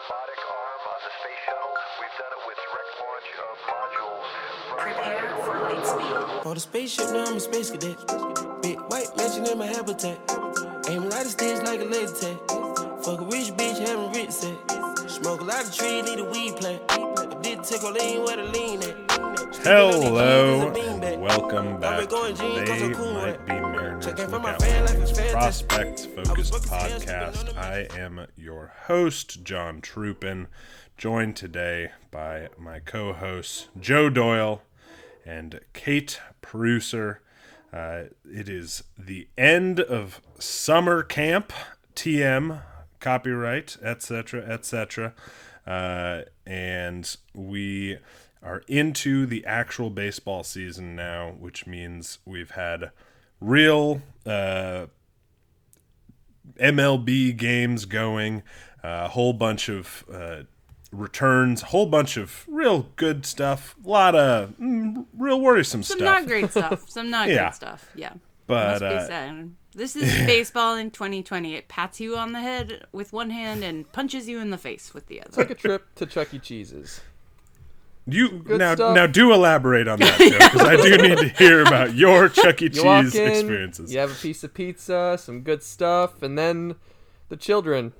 robotic arm on the space shuttle. We've done it with direct launch of modules. Prepare for light speed. On the spaceship, now I'm a space cadet. Big white mansion in my habitat. Aim a lot of sticks like a laser tag. Fuck a rich bitch, having rich set. Smoke a lot of trees, need a weed plant. I did take a lean where the lean at. Hello, and welcome back to They Might Be Mariners Checking for my fan Windows, fantastic. Prospects Focused Podcast. I am your host, John Trupin, joined today by my co hosts, Joe Doyle and Kate Preusser. Uh, it is the end of summer camp, TM, copyright, etc., etc. Uh, and we are into the actual baseball season now, which means we've had real uh, MLB games going, a whole bunch of uh, returns, a whole bunch of real good stuff, a lot of mm, real worrisome Some stuff. Some not great stuff. Some not Yeah. good stuff. Yeah. But uh, said. This is baseball in 2020. It pats you on the head with one hand and punches you in the face with the other. It's like a trip to Chuck E. Cheese's. You good now stuff. now do elaborate on that because I do need to hear about your Chuck E. You Cheese in, experiences. you have a piece of pizza, some good stuff, and then the children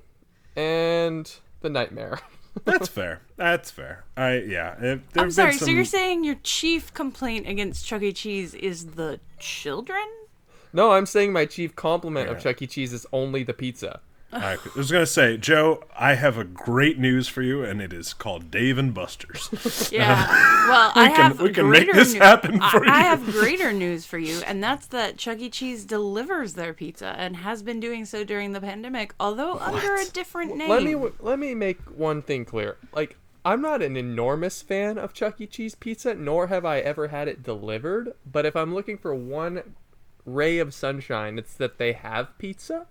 and the nightmare. That's fair. That's fair. I yeah. It, I'm sorry. So you're saying your chief complaint against Chuck E. Cheese is the children? no, I'm saying my chief compliment Yeah. of Chuck E. Cheese is only the pizza. I was gonna say, Joe, I have a great news for you, and it is called Dave and Buster's. Yeah. Uh, well, I can- have we can make this new- happen for I, I have greater news for you, and that's that Chuck E. Cheese delivers their pizza and has been doing so during the pandemic, although under a different name. Let me let me make one thing clear. Like I'm not an enormous fan of Chuck E. Cheese pizza, nor have I ever had it delivered. But if I'm looking for one ray of sunshine, it's that they have pizza.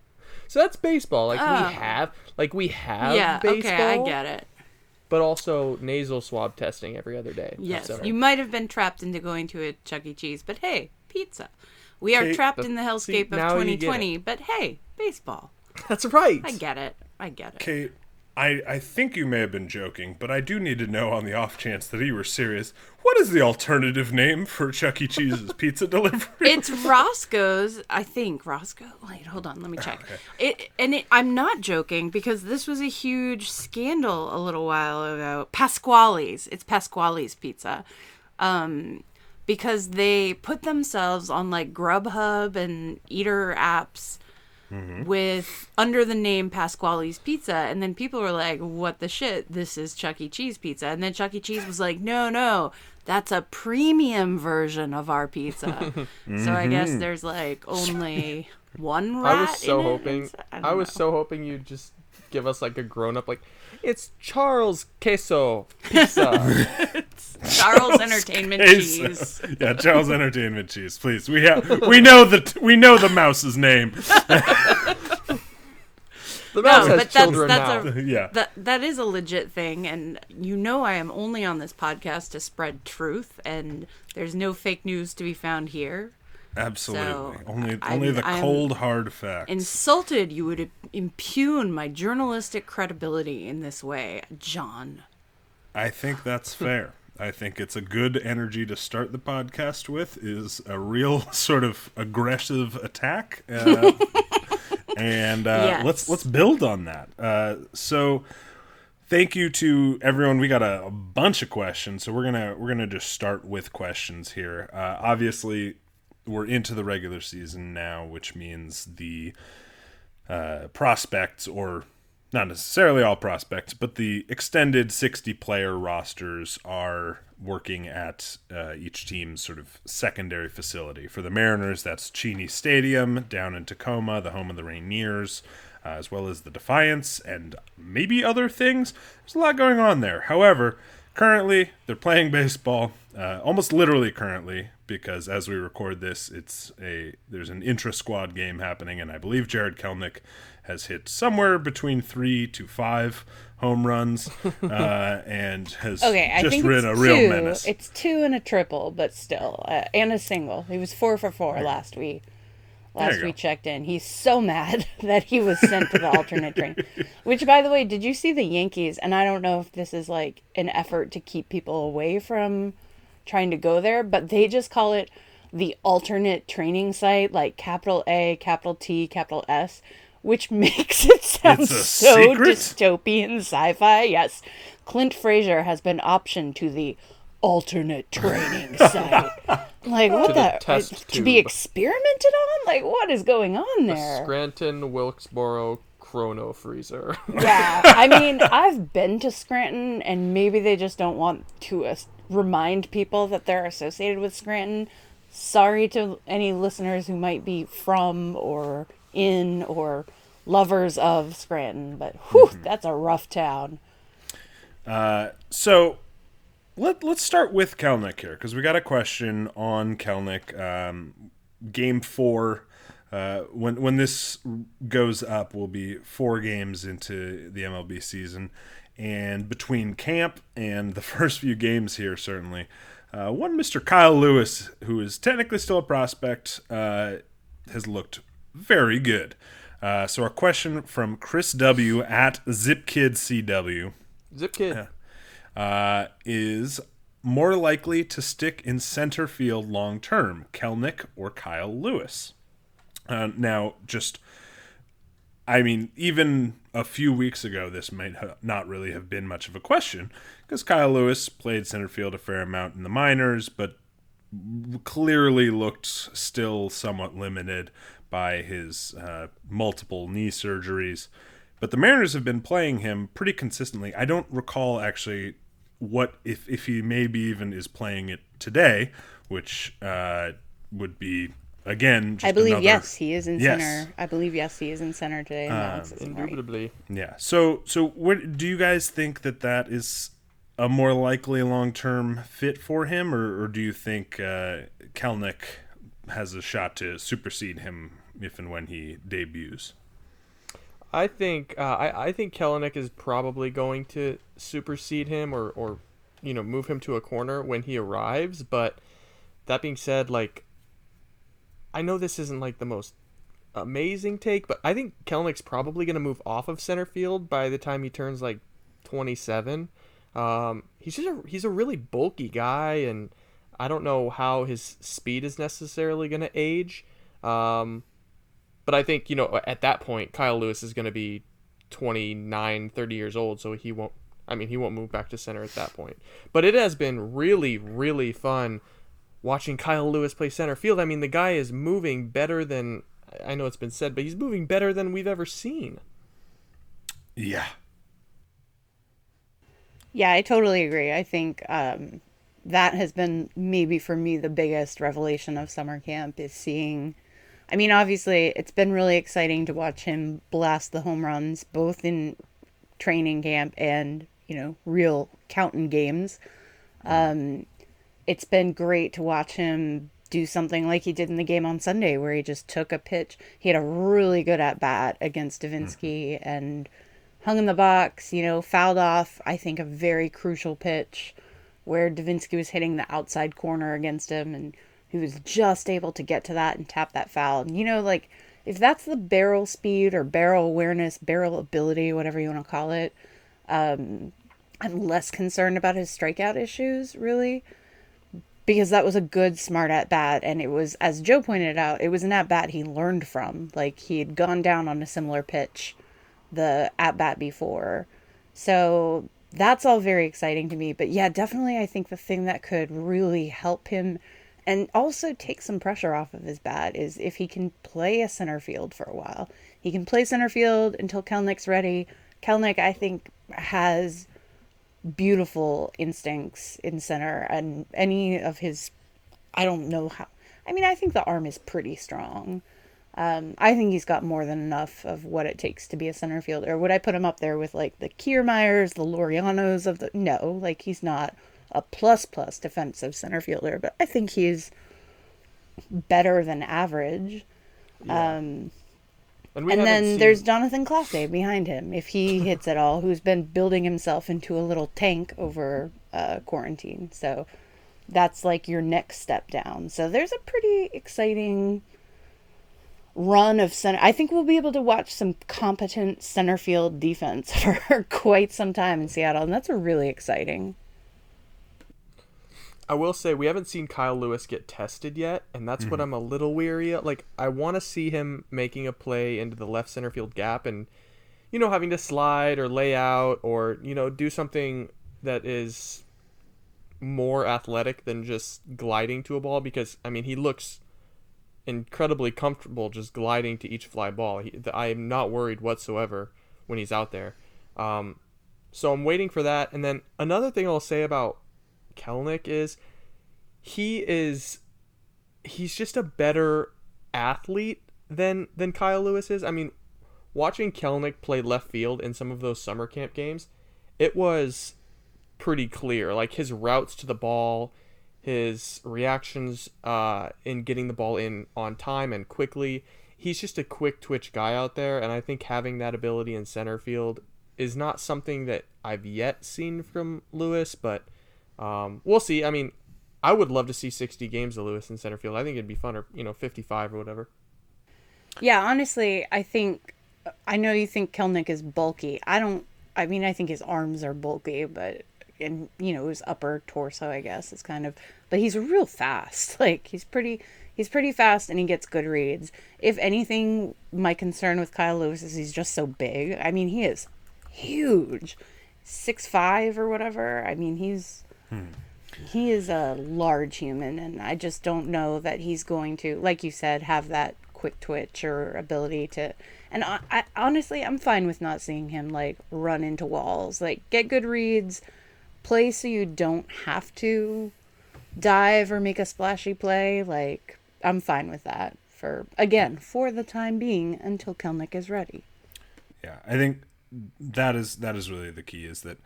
So that's baseball. Like Oh. we have, like we have yeah. baseball. Okay, I get it. But also nasal swab testing every other day. Yes, you might have been trapped into going to a Chuck E. Cheese, but hey, pizza. We are Kate, trapped but- in the hellscape now of 2020, but hey, baseball. That's right. I get it. I get it. Kate, I, I think you may have been joking, but I do need to know on the off chance that you were serious. What is the alternative name for Chuck E. Cheese's pizza delivery? It's Roscoe's, I think. Roscoe. Wait, hold on, let me check. It and it, I'm not joking because this was a huge scandal a little while ago. Pasquale's. It's Pasquale's pizza. Um because they put themselves on like Grubhub and Eater apps Mm-hmm. with under the name Pasquale's Pizza, and then people were like, "What the shit? This is Chuck E. Cheese pizza." And then Chuck E. Cheese was like, "No, no, that's a premium version of our pizza." So I guess mm-hmm. there's like only one rat. I was so in hoping. inside- I, was know. so hoping you'd just give us like a grown up like. It's Charles Queso Pizza. Charles Entertainment Cheese. Cheese. yeah, Charles Entertainment Cheese, please. We have we know the we know the mouse's name. The mouse No, has but that's children that's now. a yeah. that that is a legit thing, and you know I am only on this podcast to spread truth, and there's no fake news to be found here. Absolutely. So, only I'm- only the I'm cold hard facts. Insulted, you would impugn my journalistic credibility in this way, John. I think that's fair. I think it's a good energy to start the podcast with is a real sort of aggressive attack. Uh, and uh, Yes. let's let's build on that. Uh, so thank you to everyone. We got a, a bunch of questions, so we're gonna we're gonna just start with questions here. Uh, obviously, we're into the regular season now, which means the uh, prospects, or not necessarily all prospects, but the extended 60 player rosters are working at uh, each team's sort of secondary facility. For the Mariners, that's Cheney Stadium down in Tacoma, the home of the Rainiers, uh, as well as the Defiance and maybe other things. There's a lot going on there. However, currently they're playing baseball, uh, almost literally currently, because as we record this, it's a there's an intra squad game happening, and I believe Jarred Kelenic has hit somewhere between three to five home runs, uh, and has Okay, I just it's a real two. menace. It's two and a triple, but still, uh, and a single. He was four for four last week. Last we checked in. He's so mad that he was sent to the alternate train. Which, by the way, did you see the Yankees? And I don't know if this is like an effort to keep people away from trying to go there, but they just call it the alternate training site, like capital A, capital T, capital S, which makes it sound so secret? dystopian sci-fi. Yes, Clint Frazier has been optioned to the alternate training site. Like what To the, the test to be experimented on? Like what is going on there? Scranton Wilkes-Barre Chrono Freezer. Yeah, I mean, I've been to Scranton, and maybe they just don't want to uh, remind people that they're associated with Scranton. Sorry to any listeners who might be from or in or lovers of Scranton, but whew, that's a rough town. uh, So let let's start with Kelenic here because we got a question on Kelenic. Um, game four. Uh, when when this goes up, will be four games into the MLB season, and between camp and the first few games here, certainly, uh, one Mister Kyle Lewis, who is technically still a prospect, uh, has looked very good. Uh, so our question from Chris W at ZipKidCW Zip Kid. Uh, is more likely to stick in center field long term, Kelenic or Kyle Lewis? Uh, now, just, I mean, even a few weeks ago, this might ha- not really have been much of a question because Kyle Lewis played center field a fair amount in the minors, but clearly looked still somewhat limited by his uh, multiple knee surgeries. But the Mariners have been playing him pretty consistently. I don't recall actually what if if he maybe even is playing it today, which uh, would be again. Just I believe another- yes, he is in Yes. center. I believe yes, he is in center today. and Alex right. Indubitably. Yeah. So so what do you guys think that that is a more likely long term fit for him, or, or do you think uh, Kelenic has a shot to supersede him if and when he debuts? I think uh, I, I think Kelenic is probably going to supersede him or, or you know move him to a corner when he arrives. But that being said, like I know this isn't like the most amazing take, but I think Kelenic's probably going to move off of center field by the time he turns like 27. Um, he's just a, he's a really bulky guy, and I don't know how his speed is necessarily going to age. Um, but I think, you know, at that point, Kyle Lewis is going to be 29, 30 years old, so he won't, I mean, he won't move back to center at that point. But it has been really, really fun watching Kyle Lewis play center field. I mean, the guy is moving better than, I know it's been said, but he's moving better than we've ever seen. Yeah. Yeah, I totally agree. I think um, that has been maybe for me the biggest revelation of summer camp is seeing. I mean, obviously, it's been really exciting to watch him blast the home runs both in training camp and you know real counting games. Um, it's been great to watch him do something like he did in the game on Sunday, where he just took a pitch. He had a really good at bat against Davinsky and hung in the box, you know, fouled off, I think, a very crucial pitch where Davinsky was hitting the outside corner against him and he was just able to get to that and tap that foul. And, you know, like, if that's the barrel speed or barrel awareness, barrel ability, whatever you want to call it, um, I'm less concerned about his strikeout issues, really, because that was a good, smart at bat. And it was, as Joe pointed out, it was an at bat he learned from. Like, he had gone down on a similar pitch the at bat before. So that's all very exciting to me. But yeah, definitely, I think the thing that could really help him and also take some pressure off of his bat is if he can play a center field for a while. He can play center field until Kelenic's ready. Kelenic, I think, has beautiful instincts in center, and any of his, I don't know how. I mean, I think the arm is pretty strong. Um, I think he's got more than enough of what it takes to be a center fielder. Would I put him up there with like the Kiermaiers, the Lorianos of the? No, like he's not a plus plus defensive center fielder, but I think he's better than average. Um, And, and then seen- there's Jonatan Clase behind him, if he hits at all, who's been building himself into a little tank over uh, quarantine. So that's like your next step down. So there's a pretty exciting run of center. I think we'll be able to watch some competent center field defense for quite some time in Seattle, and that's really exciting. I will say we haven't seen Kyle Lewis get tested yet, and that's what I'm a little weary of. Like I want to see him making a play into the left center field gap and you know having to slide or lay out or you know do something that is more athletic than just gliding to a ball because I mean he looks incredibly comfortable just gliding to each fly ball. He, I am not worried whatsoever when he's out there. Um, so I'm waiting for that. And then another thing I'll say about Kelenic is he is he's just a better athlete than than Kyle Lewis is. I mean, watching Kelenic play left field in some of those summer camp games, it was pretty clear. Like his routes to the ball, his reactions uh, in getting the ball in on time and quickly. He's just a quick twitch guy out there, and I think having that ability in center field is not something that I've yet seen from Lewis, but um, we'll see. I mean, I would love to see 60 games of Lewis in center field. I think it'd be fun, or you know, 55 or whatever. Yeah, honestly, I think I know you think Kelenic is bulky. I don't. I mean, I think his arms are bulky, but and you know his upper torso, I guess, is kind of. But he's real fast. Like he's pretty. He's pretty fast and he gets good reads. If anything, my concern with Kyle Lewis is he's just so big. I mean, he is huge, six five or whatever. I mean, he's he is a large human, and I just don't know that he's going to, like you said, have that quick twitch or ability to. And I, I honestly, I'm fine with not seeing him like run into walls. Like get good reads, play so you don't have to dive or make a splashy play. Like I'm fine with that for again for the time being until Kelenic is ready. Yeah, I think that is that is really the key is that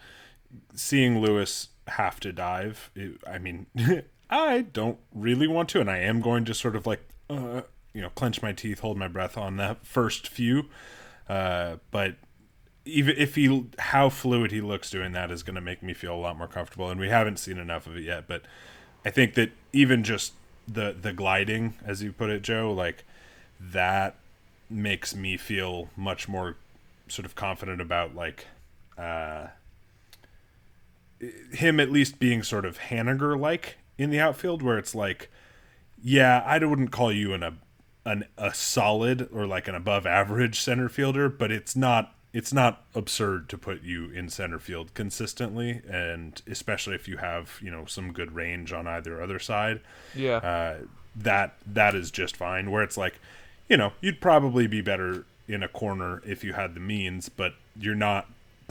seeing Lewis have to dive. It, I mean, I don't really want to, and I am going to sort of like uh, you know clench my teeth, hold my breath on that first few. Uh, but even if he how fluid he looks doing that is going to make me feel a lot more comfortable, and we haven't seen enough of it yet. But I think that even just the the gliding, as you put it, Joe, like that makes me feel much more sort of confident about like uh him at least being sort of Haniger like in the outfield where it's like yeah I wouldn't call you an a an a solid or like an above average center fielder but it's not it's not absurd to put you in center field consistently and especially if you have you know some good range on either other side Yeah. uh, that that is just fine. Where it's like, you know, you'd probably be better in a corner if you had the means, but you're not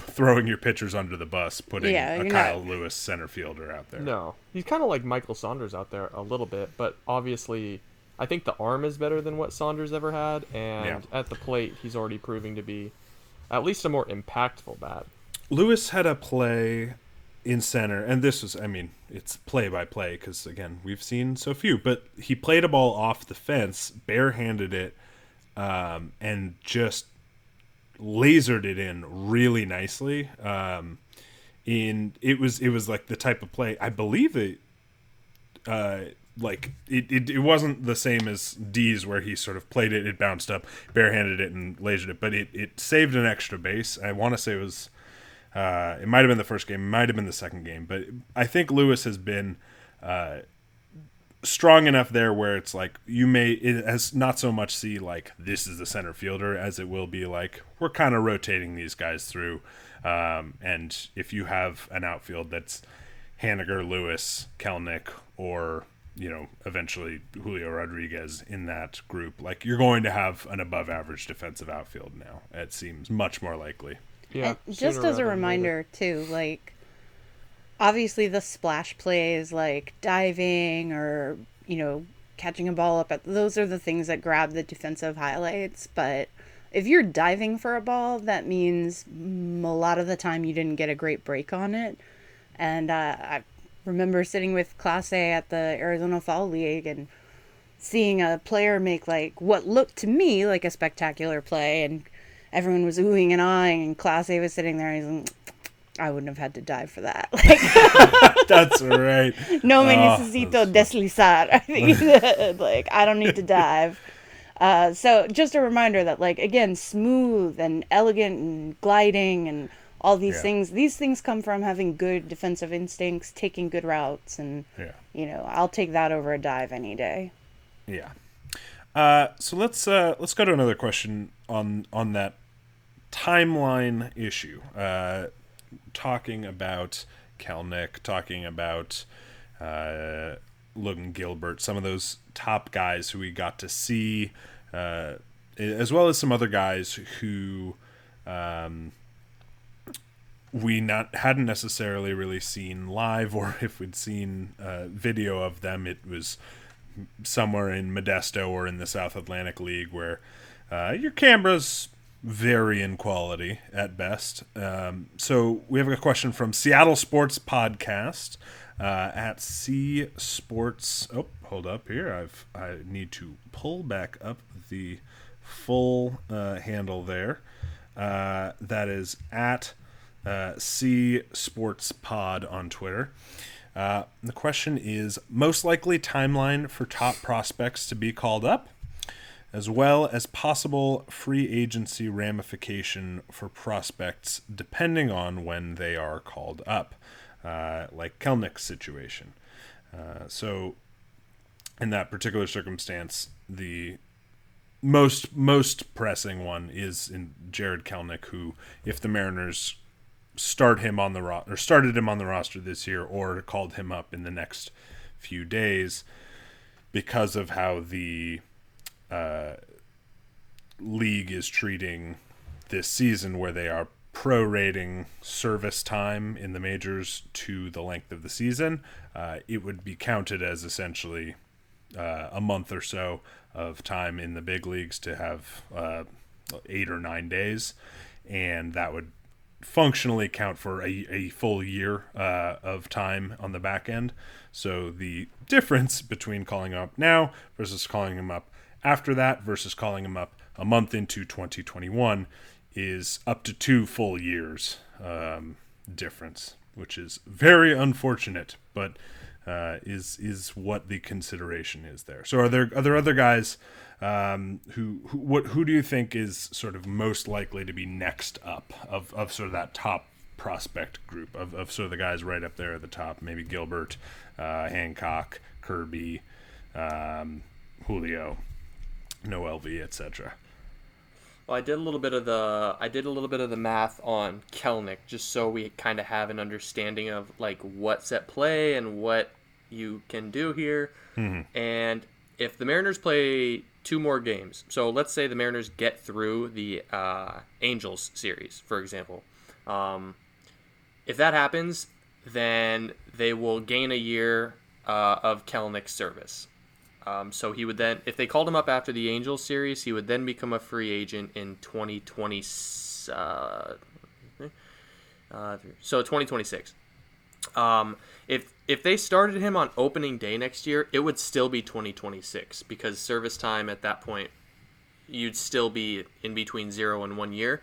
throwing your pitchers under the bus, putting Yeah, a Kyle not- Lewis center fielder out there. No, he's kind of like Michael Saunders out there a little bit, but obviously, I think the arm is better than what Saunders ever had, and Yeah. at the plate, he's already proving to be at least a more impactful bat. Lewis had a play in center, and this was, I mean, it's play by play because again, we've seen so few, but he played a ball off the fence, barehanded it, um, and just lasered it in really nicely. Um, in it was it was like the type of play I believe it. Uh, like it, it, it wasn't the same as D's where he sort of played it, it bounced up, barehanded it, and lasered it, but it, it saved an extra base. I want to say it was uh, it might have been the first game, might have been the second game, but I think Lewis has been uh, strong enough there where it's like you may it has not so much see like this is the center fielder as it will be like we're kind of rotating these guys through, um, and if you have an outfield that's Haniger, Lewis, Kelenic, or you know eventually Julio Rodriguez in that group, like you're going to have an above average defensive outfield now. It seems much more likely. Yeah. And just as a rather later. reminder too, like obviously the splash plays like diving or, you know, catching a ball up at those are the things that grab the defensive highlights, but if you're diving for a ball, that means a lot of the time you didn't get a great break on it. And uh, I remember sitting with Class A at the Arizona Fall League and seeing a player make like what looked to me like a spectacular play and everyone was oohing and ahhing and class a was sitting there and he's like i wouldn't have had to dive for that like That's right. no me Oh, necesito deslizar i think he like i don't need to dive Uh, so just a reminder that, like, again, smooth and elegant and gliding and all these Yeah. things. These things come from having good defensive instincts, taking good routes, and Yeah. you know, I'll take that over a dive any day. Yeah. Uh, so let's uh, let's go to another question on on that timeline issue. Uh, talking about Kelenic, talking about uh, Logan Gilbert, some of those top guys who we got to see, uh, as well as some other guys who um, we not hadn't necessarily really seen live, or if we'd seen uh, video of them, it was somewhere in Modesto or in the South Atlantic League, where uh, your camera's vary in quality at best. Um, so we have a question from Seattle Sports Podcast uh, at C Sports. Oh, hold up here. I've I need to pull back up the full uh, handle there. Uh, that is at uh, C Sports Pod on Twitter. Uh, the question is most likely timeline for top prospects to be called up, as well as possible free agency ramification for prospects depending on when they are called up, uh, like Kelenic's situation. Uh, so, in that particular circumstance, the most most pressing one is in Jarred Kelenic, who, if the Mariners start him on the ro- or started him on the roster this year or called him up in the next few days because of how the uh, league is treating this season where they are prorating service time in the majors to the length of the season uh, it would be counted as essentially uh, a month or so of time in the big leagues to have uh, eight or nine days and that would functionally count for a, a full year uh, of time on the back end. So the difference between calling up now versus calling him up after that versus calling him up a month into 2021 is up to two full years um, difference, which is very unfortunate, but uh, is is what the consideration is there. So are there are there other guys um, who, who what who do you think is sort of most likely to be next up of, of sort of that top prospect group of, of sort of the guys right up there at the top? Maybe Gilbert, uh, Hancock, Kirby, um, Julio, Noelvi, etc. Well, I did a little bit of the I did a little bit of the math on Kelenic just so we kind of have an understanding of like what's at play and what you can do here. And if the Mariners play two more games, so let's say the Mariners get through the uh, Angels series, for example. Um, if that happens, then they will gain a year uh, of Kelenic's service. Um, so he would then, if they called him up after the Angels series, he would then become a free agent in 2020. Uh, uh, so 2026. Um, if if they started him on opening day next year, it would still be 2026 because service time at that point, you'd still be in between zero and one year.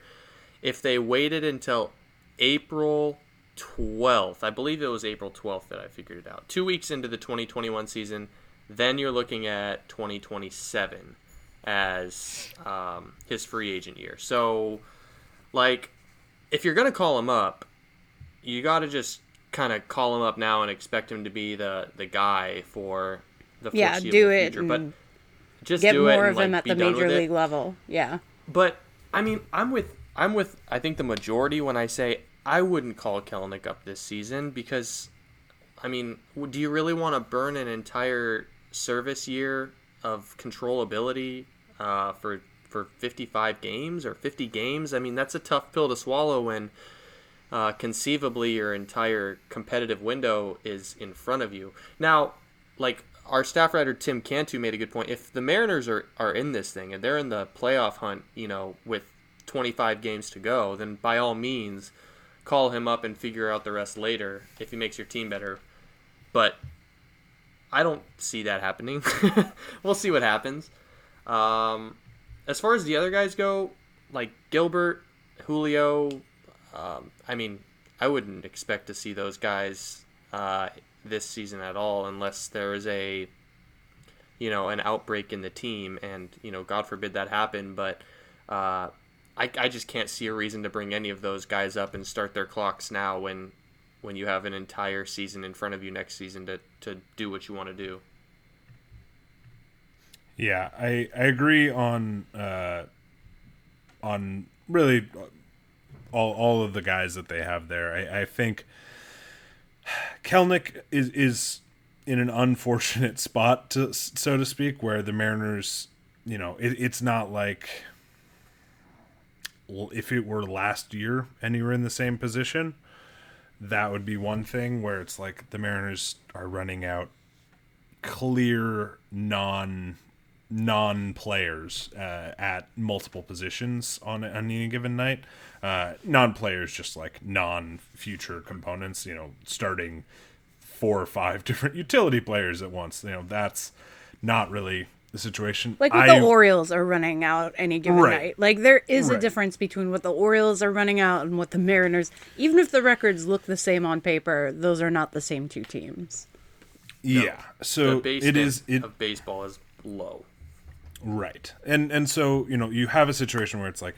If they waited until April 12th, I believe it was April 12th that I figured it out. Two weeks into the 2021 season, then you're looking at 2027 as um, his free agent year. So, like, if you're gonna call him up, you got to just kind of call him up now and expect him to be the the guy for the Yeah, foreseeable do it future. But just Get do it more and, of him like, at the major with it. league level. Yeah. But I mean, I'm with I'm with I think the majority when I say I wouldn't call Kelenic up this season because I mean, do you really want to burn an entire service year of controllability uh, for for 55 games or 50 games? I mean, that's a tough pill to swallow when uh, conceivably your entire competitive window is in front of you. Now, like our staff writer Tim Cantu made a good point. If the Mariners are, are in this thing and they're in the playoff hunt, you know, with 25 games to go, then by all means, call him up and figure out the rest later if he makes your team better. But I don't see that happening. we'll see what happens. Um, as far as the other guys go, like Gilbert, Julio, um, I mean, I wouldn't expect to see those guys uh, this season at all unless there is a you know, an outbreak in the team, and you know, God forbid that happen, but. Uh, I, I just can't see a reason to bring any of those guys up and start their clocks now when when you have an entire season in front of you next season to, to do what you want to do. Yeah, I I agree on uh, on really all all of the guys that they have there. I, I think Kelenic is is in an unfortunate spot to so to speak, where the Mariners, you know, it, it's not like well, if it were last year and you were in the same position, that would be one thing where it's like the Mariners are running out clear non non players uh, at multiple positions on, on any given night. Uh, non players, just like non future components, you know, starting four or five different utility players at once. You know, that's not really the situation. Like what I- the Orioles are running out any given Right. night. Like there is a difference between what the Orioles are running out and what the Mariners. Even if the records look the same on paper, those are not the same two teams. yeah. So the it is it of baseball is low. Right. And and so, you know, you have a situation where it's like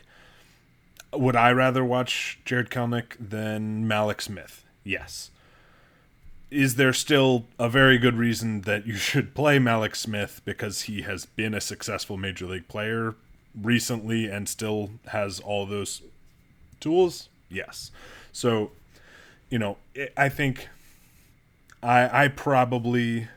would I rather watch Jarred Kelenic than Mallex Smith? Yes. Is there still a very good reason that you should play Mallex Smith because he has been a successful major league player recently and still has all those tools? Yes. So, you know, I think I I probably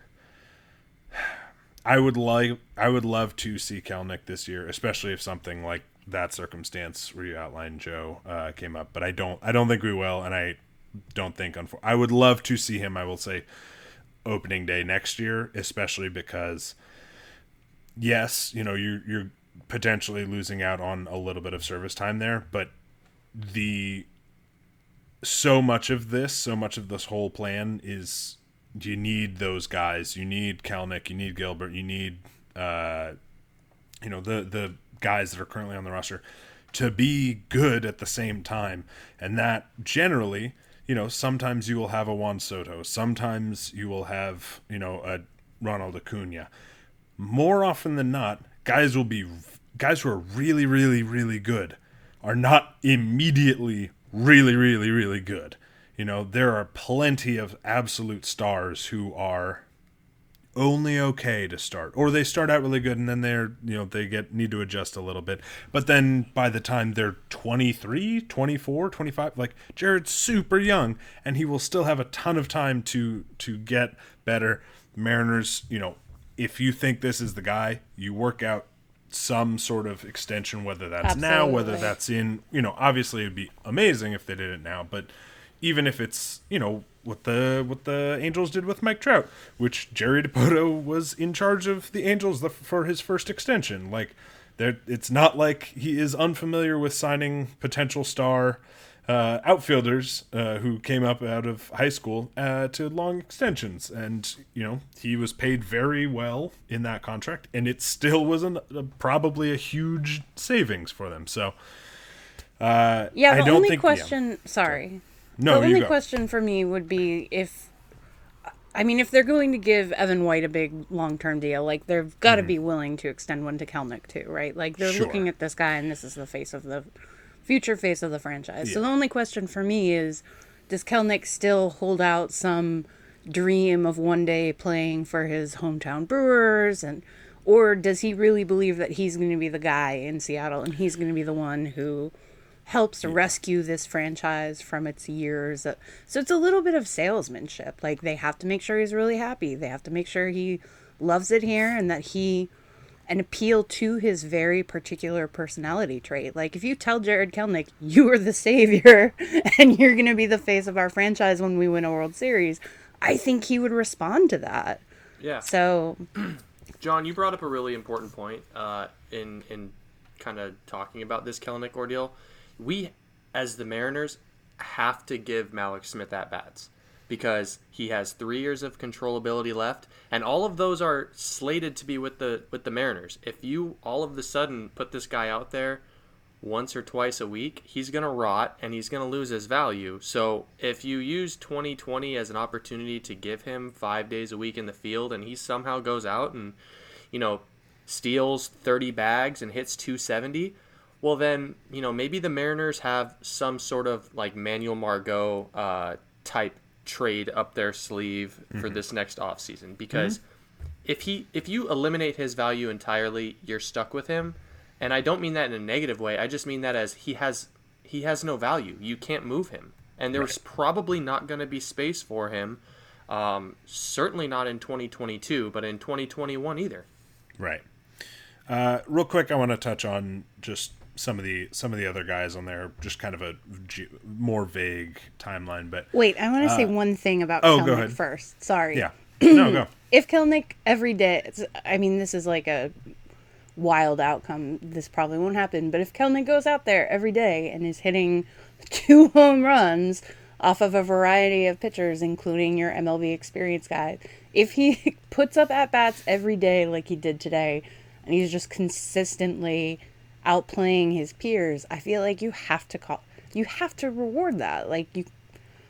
I would like I would love to see Kelenic this year, especially if something like that circumstance where you outlined Joe uh, came up. But I don't I don't think we will, and I don't think unfor- I would love to see him. I will say opening day next year, especially because yes, you know you're you're potentially losing out on a little bit of service time there, but the so much of this, so much of this whole plan is you need those guys. You need Kelenic, you need Gilbert, you need uh, you know the the guys that are currently on the roster to be good at the same time, and that generally, you know, sometimes you will have a Juan Soto, sometimes you will have you know a Ronald Acuna. More often than not, guys will be guys who are really, really, really good are not immediately really, really, really good. You know, there are plenty of absolute stars who are only okay to start or they start out really good and then they're you know they get need to adjust a little bit. But then by the time they're 23 24 25 like jared's super young and he will still have a ton of time to to get better. Mariners you know if you think this is the guy you work out some sort of extension whether that's now whether that's in you know obviously it'd be amazing if they did it now but even if it's you know what the what the Angels did with Mike Trout, which Jerry Dipoto was in charge of the Angels the, for his first extension. Like, there, it's not like he is unfamiliar with signing potential star uh, outfielders uh, who came up out of high school uh, to long extensions, and you know he was paid very well in that contract, and it still was an, a, probably a huge savings for them. So. Uh, Yeah, I the don't only think, yeah. question. Sorry. No, the only question for me would be if. I mean, if they're going to give Evan White a big long-term deal, like they've got to be willing to extend one to Kelenic too, right? Like they're Mm-hmm. Sure. looking at this guy, and this is the face of the future face of the franchise. So the only question for me is, does Kelenic still hold out some dream of one day playing for his hometown Brewers, and or does he really believe that he's going to be the guy in Seattle and he's going to be the one who helps rescue this franchise from its years. of- So it's a little bit of salesmanship. Like they have to make sure he's really happy. They have to make sure he loves it here and that he an appeal to his very particular personality trait. Like if you tell Jarred Kelenic you are the savior and you're going to be the face of our franchise when we win a World Series, I think he would respond to that. Yeah. So John, you brought up a really important point uh, in in kind of talking about this Kelenic ordeal. We, as the Mariners, have to give Mallex Smith at bats because he has three years of controllability left, and all of those are slated to be with the with the Mariners. If you all of the sudden put this guy out there once or twice a week, he's to rot and he's to lose his value. So if you use 2020 as an opportunity to give him five days a week in the field and he somehow goes out and you know, steals 30 bags and hits 270, well then, you know, maybe the Mariners have some sort of like Manuel Margot uh, type trade up their sleeve for this next offseason because if he if you eliminate his value entirely, you're stuck with him. And I don't mean that in a negative way. I just mean that as he has he has no value. You can't move him. And there's probably not going to be space for him. Um, certainly not in 2022, but in 2021 either. Right. Uh, real quick, I want to touch on just some of the some of the other guys on there. Just kind of a more vague timeline, but Wait, I want to say uh, one thing about oh, Kelenic go ahead. first. Sorry. yeah. no, go. If Kelenic every day, it's- I mean, this is like a wild outcome. This probably won't happen. But if Kelenic goes out there every day and is hitting two home runs off of a variety of pitchers, including your MLB experience guy, if he puts up at bats every day like he did today, and he's just consistently outplaying his peers, I feel like you have to call, you have to reward that. Like you,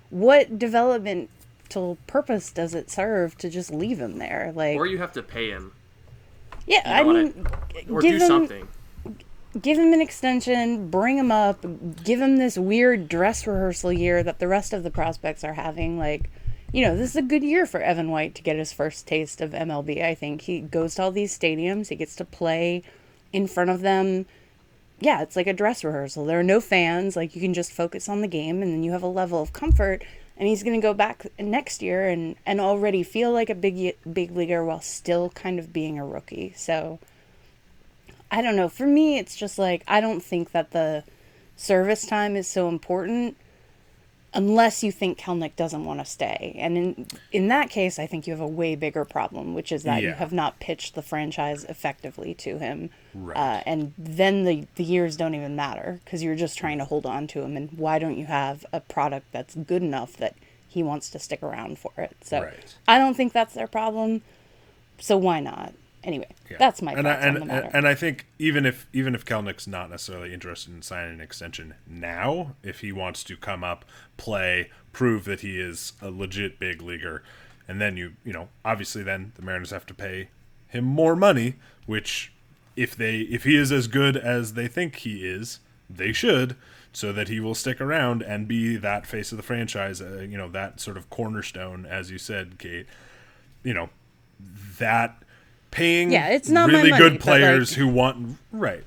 what developmental purpose does it serve to just leave him there? Like, Or you have to pay him. yeah, You I know what mean, Or give do him something. give him an extension, bring him up, give him this weird dress rehearsal year that the rest of the prospects are having. Like, you know, this is a good year for Evan White to get his first taste of MLB. I think he goes to all these stadiums, he gets to play in front of them. Yeah, it's like a dress rehearsal. There are no fans. Like you can just focus on the game, and then you have a level of comfort. And he's going to go back next year and and already feel like a big big leaguer while still kind of being a rookie. So. I don't know. For me, it's just like I don't think that the service time is so important unless you think Kelenic doesn't want to stay. And in in that case, I think you have a way bigger problem, which is that you have not pitched the franchise effectively to him. Right. Uh, and then the the years don't even matter because you're just trying to hold on to him. And why don't you have a product that's good enough that he wants to stick around for it? So Right. I don't think that's their problem. So why not? Anyway, Yeah. that's my and I, and, on the and I think even if even if Kelenic's not necessarily interested in signing an extension now, if he wants to come up, play, prove that he is a legit big leaguer, and then you you know obviously then the Mariners have to pay him more money, which if they if he is as good as they think he is, they should. So that he will stick around and be that face of the franchise, uh, you know, that sort of cornerstone, as you said, Kate. You know, that paying Yeah, it's not really money, good players like- who want right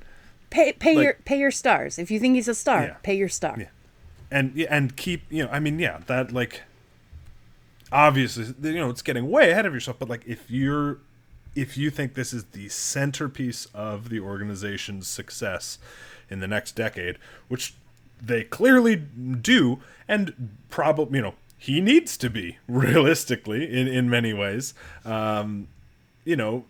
pay pay like- your pay your stars. If you think he's a star, Yeah. pay your star. Yeah. and and keep you know i mean yeah that like obviously you know it's getting way ahead of yourself but like if you're if you think this is the centerpiece of the organization's success in the next decade which they clearly do and probably you know he needs to be realistically in in many ways um you know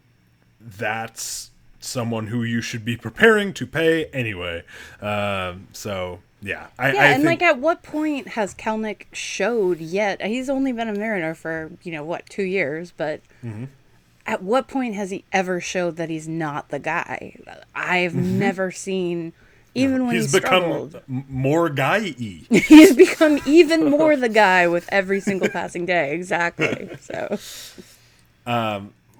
that's someone who you should be preparing to pay anyway. Um, so yeah, I, Yeah, I and think like at what point has Kelenic showed yet? He's only been a Mariner for you know what two years, but Mm-hmm. at what point has he ever showed that he's not the guy? I've never seen. Even when Mm-hmm. he's he become struggled, more guy-y. he's become even more the guy with every single passing day. Exactly. So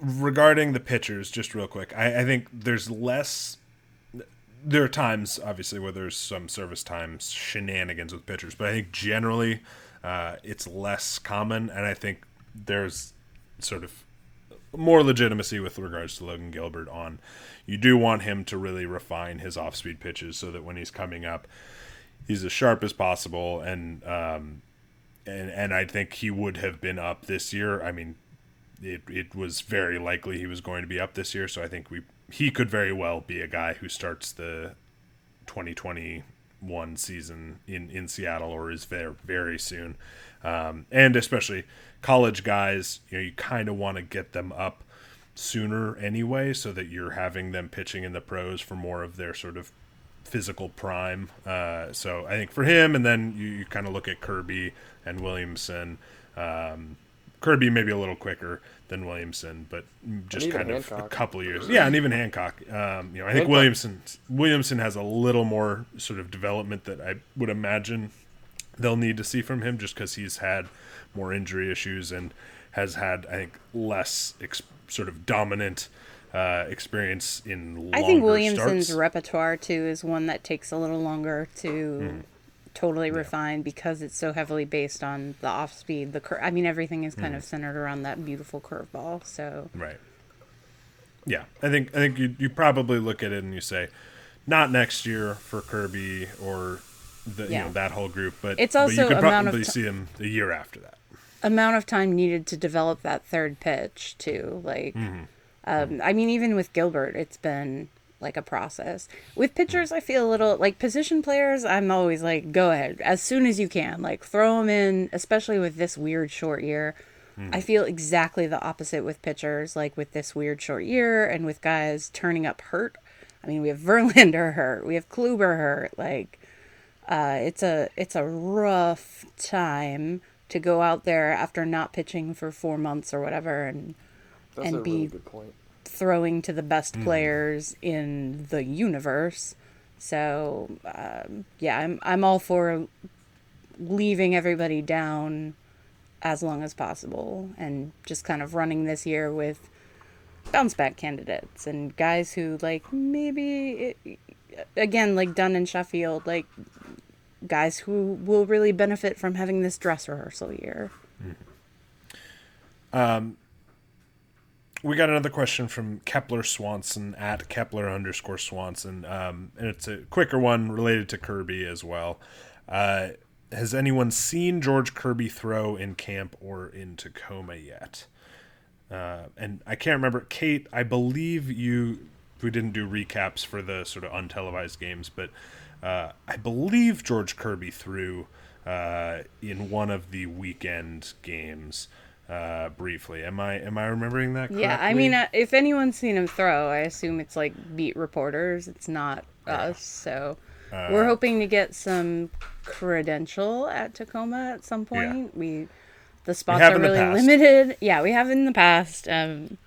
regarding the pitchers, just real quick, I, I think there's less. There are times, obviously, where there's some service times shenanigans with pitchers, but I think generally uh, it's less common, and I think there's sort of more legitimacy with regards to Logan Gilbert on. You do want him to really refine his off-speed pitches so that when he's coming up, he's as sharp as possible, and um, and and I think he would have been up this year. I mean, it it was very likely he was going to be up this year, so I think we he could very well be a guy who starts the 2021 season in in Seattle or is there very soon. Um, and especially college guys, you know, you kind of want to get them up sooner anyway, so that you're having them pitching in the pros for more of their sort of physical prime. Uh, so I think for him, and then you, you kind of look at Kirby and Williamson. Um, Kirby maybe a little quicker than Williamson, but just kind of a couple of years. Yeah, and even Hancock. Um, you know, I think Hancock- Williamson Williamson has a little more sort of development that I would imagine they'll need to see from him, just because he's had more injury issues and has had I think less ex- sort of dominant uh, experience in. I think Williamson's starts. repertoire too is one that takes a little longer to Hmm. Totally refine because it's so heavily based on the off speed. The cur- I mean, everything is kind of centered around that beautiful curveball. So Right. Yeah, I think I think you you probably look at it and you say, not next year for Kirby or the you know that whole group, but It's but also you could amount of probably ti- see him a year after that. amount of time needed to develop that third pitch too. Like, Mm-hmm. um, I mean, even with Gilbert, it's been like a process. With pitchers, I feel a little like position players. I'm always like, go ahead as soon as you can, like throw them in. Especially with this weird short year, Hmm. I feel exactly the opposite with pitchers. Like with this weird short year and with guys turning up hurt. I mean, we have Verlander hurt, we have Kluber hurt, like uh, it's a it's a rough time to go out there after not pitching for four months or whatever and That's And a really be- good point. Throwing to the best mm-hmm. players in the universe. So um, yeah, I'm I'm all for leaving everybody down as long as possible and just kind of running this year with bounce back candidates and guys who like maybe it, again like Dunn and Sheffield like guys who will really benefit from having this dress rehearsal year. Mm-hmm. Um, We got another question from Kepler Swanson at Kepler underscore Swanson, um, and it's a quicker one related to Kirby as well. Uh, has anyone seen George Kirby throw in camp or in Tacoma yet? Uh, and I can't remember, Kate. I believe you. We didn't do recaps for the sort of untelevised games, but uh, I believe George Kirby threw uh, in one of the weekend games uh, briefly. Am I am I remembering that? correctly? Yeah, I mean, uh, if anyone's seen him throw, I assume it's like beat reporters. It's not us. So Uh, we're hoping to get some credential at Tacoma at some point. We the spots are really limited. Yeah, we have in the past. Um,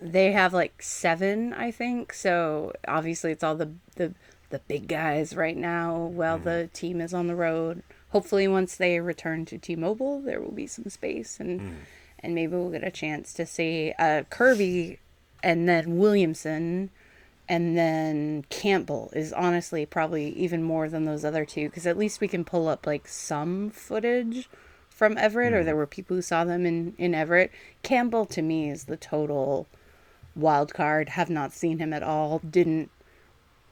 they have like seven, I think. So obviously, it's all the the the big guys right now. While Mm-hmm. the team is on the road. Hopefully, once they return to T-Mobile, there will be some space and Mm. and maybe we'll get a chance to see uh, Kirby and then Williamson and then Campbell is honestly probably even more than those other two because at least we can pull up like some footage from Everett or there were people who saw them in in Everett. Campbell to me is the total wild card. Have not seen him at all. Didn't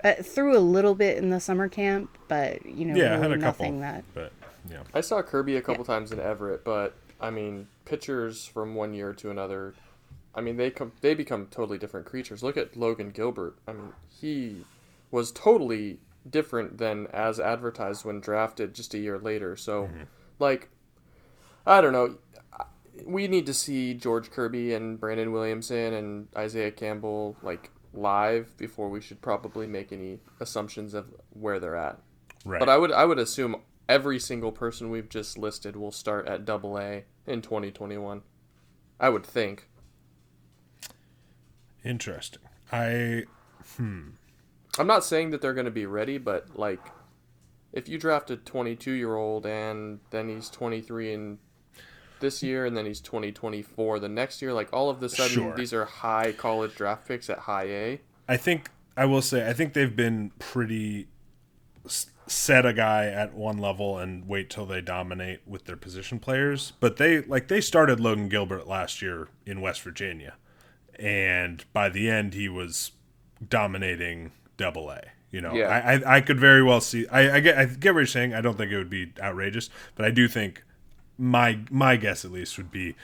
uh, threw a little bit in the summer camp, but you know, yeah, I had really a couple, nothing that but yeah, I saw Kirby a couple times in Everett, but I mean, pitchers from one year to another, I mean, they come they become totally different creatures. Look at Logan Gilbert. I mean, he was totally different than as advertised when drafted just a year later. So, like, I don't know. We need to see George Kirby and Brandon Williamson and Isaiah Campbell like live before we should probably make any assumptions of where they're at. right. But I would I would assume every single person we've just listed will start at double A in 2021. I would think. Interesting. I hmm. I'm not saying that they're going to be ready, but like if you draft a 22 year old and then he's 23 in this year and then he's 2024 the next year, like all of a sudden Sure. these are high college draft picks at high A. I think I will say I think they've been pretty set a guy at one level and wait till they dominate with their position players. But they like they started Logan Gilbert last year in West Virginia, and by the end he was dominating Double A. You know, Yeah. I, I I could very well see. I, I get I get what you're saying. I don't think it would be outrageous, but I do think my my guess at least would be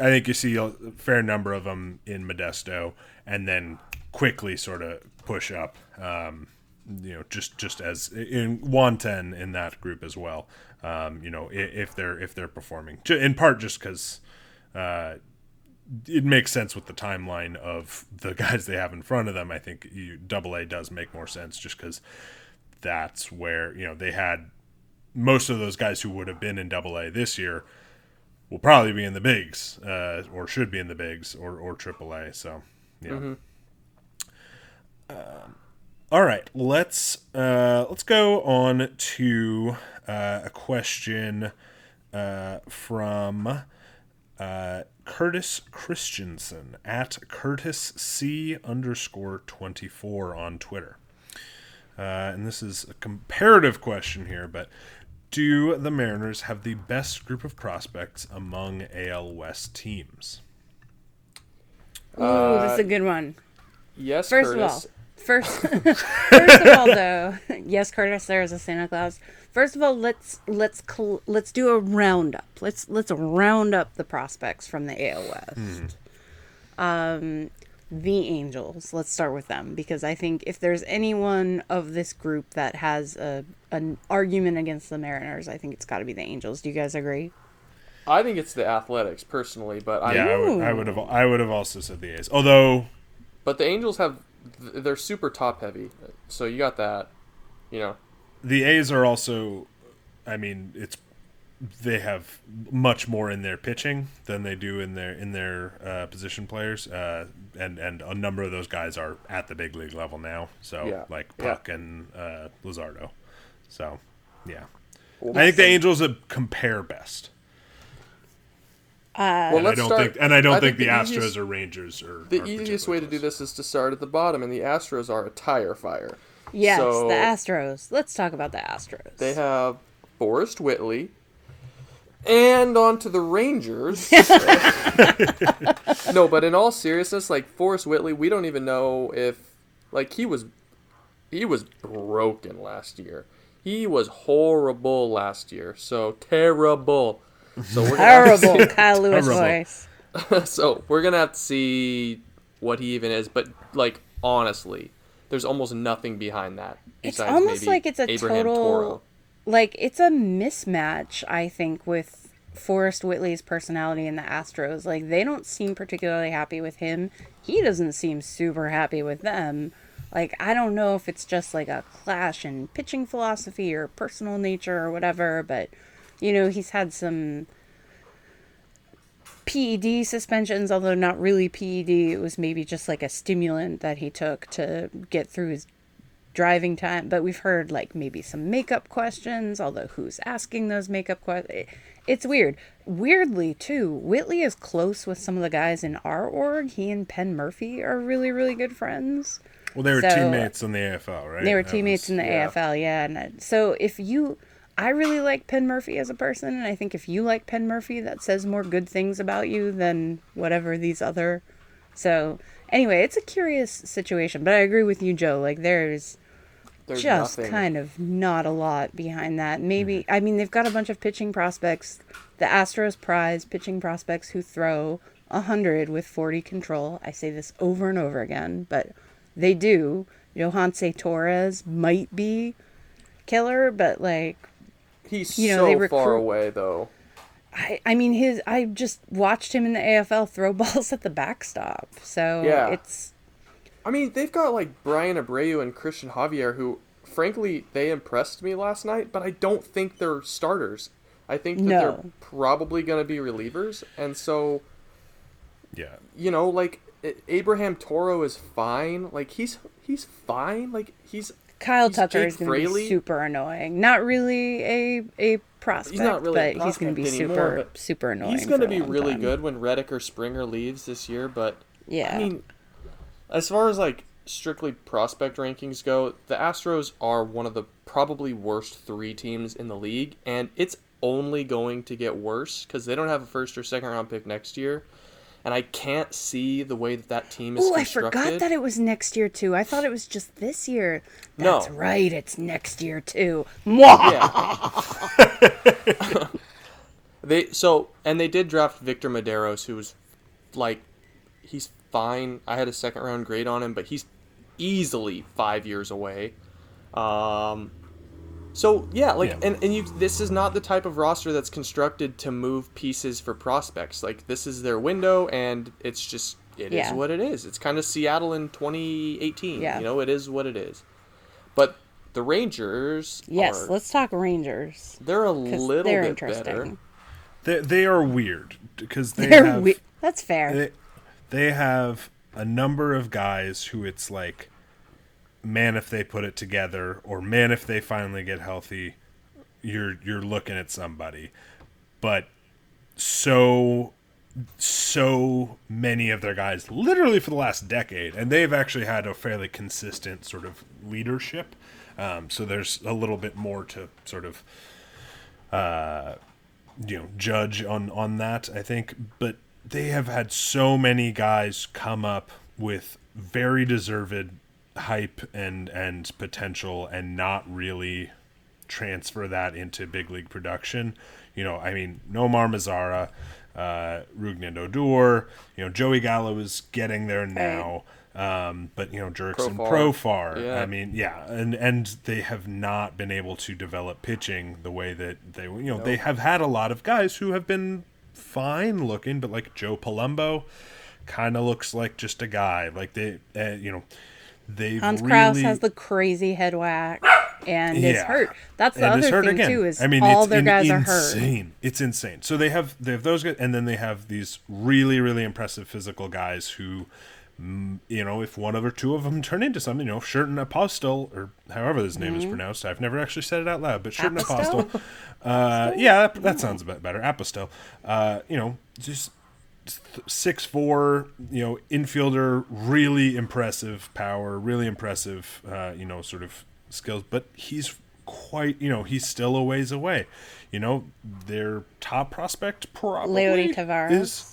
I think you see a fair number of them in Modesto, and then quickly sort of push up. Um, you know, just just as in Wanten in that group as well. Um, you know, if they're if they're performing, in part just because uh, it makes sense with the timeline of the guys they have in front of them. I think you, Double A does make more sense just because that's where you know they had most of those guys who would have been in Double A this year will probably be in the bigs, uh, or should be in the bigs, or or Triple A. So, yeah. Um, all right, let's uh, let's go on to uh, a question uh, from Uh, Curtis Christensen at Curtis C underscore 24 on Twitter. Uh, and this is a comparative question here, but do the Mariners have the best group of prospects among AL West teams? Ooh, that's a good one. Yes, First Curtis. of all, first, first of all, though, yes, Curtis, there is a Santa Claus. First of all, let's let's cl- let's do a roundup. Let's let's round up the prospects from the AL West. Um, the Angels. Let's start with them because I think if there's anyone of this group that has a an argument against the Mariners, I think it's got to be the Angels. Do you guys agree? I think it's the Athletics personally, but I Yeah, I would, I would have. I would have also said the A's. Although, but the Angels have they're super top heavy, so you got that. You know, the A's are also. I mean, it's they have much more in their pitching than they do in their in their uh, position players, uh, and and a number of those guys are at the big league level now. So Yeah. like Yeah. Puk and uh, Luzardo. So yeah, Well, I think the Angels would compare best. well, and I let's don't start- think and I don't I think, the, Astros easiest- or Rangers are The easiest way to do this is to start at the bottom, and the Astros are a tire fire. Yes, So- the Astros. Let's talk about the Astros. They have Forrest Whitley, and on to the Rangers. no, but in all seriousness, like Forrest Whitley, we don't even know if like he was he was broken last year. He was horrible last year. So terrible. So we're gonna terrible Kyle Lewis Terrible. voice. so we're gonna have to see what he even is. But like honestly, there's almost nothing behind that. It's almost maybe like it's a Abraham total Toro. Like it's a mismatch, I think, with Forrest Whitley's personality and the Astros. Like they don't seem particularly happy with him. He doesn't seem super happy with them. Like I don't know if it's just like a clash in pitching philosophy or personal nature or whatever, but you know, he's had some PED suspensions, although not really PED. It was maybe just like a stimulant that he took to get through his driving time. But we've heard like maybe some makeup questions, although who's asking those makeup questions? It's weird. Weirdly, too, Whitley is close with some of the guys in our org. He and Penn Murphy are really, really good friends. Well, they were So- teammates in the AFL, right? They were That teammates was- in the yeah. AFL, yeah. And I- so if you, I really like Penn Murphy as a person, and I think if you like Penn Murphy, that says more good things about you than whatever these other. So anyway, it's a curious situation, but I agree with you, Joe. Like there's There's just nothing. kind of not a lot behind that. Maybe mm-hmm. I mean they've got a bunch of pitching prospects. The Astros prize pitching prospects who throw hundred with forty control. I say this over and over again, but they do. Jojanse Torres might be killer, but like He's you know, so they far away though. I, I mean his I just watched him in the AFL throw balls at the backstop. So Yeah. it's I mean, they've got like Bryan Abreu and Cristian Javier, who, frankly, they impressed me last night, but I don't think they're starters. I think that they're probably going to be relievers, and so Yeah. you know, like Abraham Toro is fine. Like he's he's fine. Like he's Kyle He's Tucker Jake is going to be super annoying. Not really a a prospect, he's not really a but he's going to be prospect super anymore, but super annoying. he's going to be really time. good when Reddick or Springer leaves this year. But Yeah. I mean, as far as like strictly prospect rankings go, the Astros are one of the probably worst three teams in the league, and it's only going to get worse because they don't have a first or second round pick next year. And I can't see the way that that team is Oh, I forgot that it was next year too. I thought it was just this year. No. That's right. It's next year too. Mwah! Yeah. they so and they did draft Victor Maderos, who was like he's fine. I had a second round grade on him, but he's easily five years away. Um so yeah, like Yeah. and, and you this is not the type of roster that's constructed to move pieces for prospects. Like this is their window and it's just it is Yeah. what it is. It's kind of Seattle in 2018. Yeah. You know, it is what it is. But the Rangers Yes, are, let's talk Rangers. they're a little they're bit interesting. better. They they are weird because they They're have we- That's fair. they, they have a number of guys who it's like man if they put it together or man if they finally get healthy you're you're looking at somebody but so so many of their guys literally for the last decade, and they've actually had a fairly consistent sort of leadership. Um, so there's a little bit more to sort of uh, you know judge on on that I think, but they have had so many guys come up with very deserved hype and and potential and not really transfer that into big league production. You know, I mean, Nomar Mazara, uh, Rougned Odor, you know, Joey Gallo is getting there now. Um, but you know, Jurickson Profar. Profar. Yeah. I mean, yeah, and and they have not been able to develop pitching the way that they you know they have had a lot of guys who have been fine looking, but like Joe Palumbo, kind of looks like just a guy. Like they, uh, you know, they Hans really, Crouse has the crazy head whack and is hurt. That's the and other hurt thing again. too. Is I mean, all it's their in- guys are hurt. insane. It's insane. So they have they have those guys, and then they have these really really impressive physical guys who, you know, if one of or two of them turn into something, you know, Sherten Apostel or however his name is pronounced, I've never actually said it out loud, but Sherten Mm-hmm. Apostel? Apostel. Uh, yeah, that, that sounds a bit better. Apostel. Uh, you know, just six four, you know, infielder, really impressive power, really impressive, uh, you know, sort of skills. But he's quite, you know, he's still a ways away. You know, their top prospect probably Leody Taveras. is.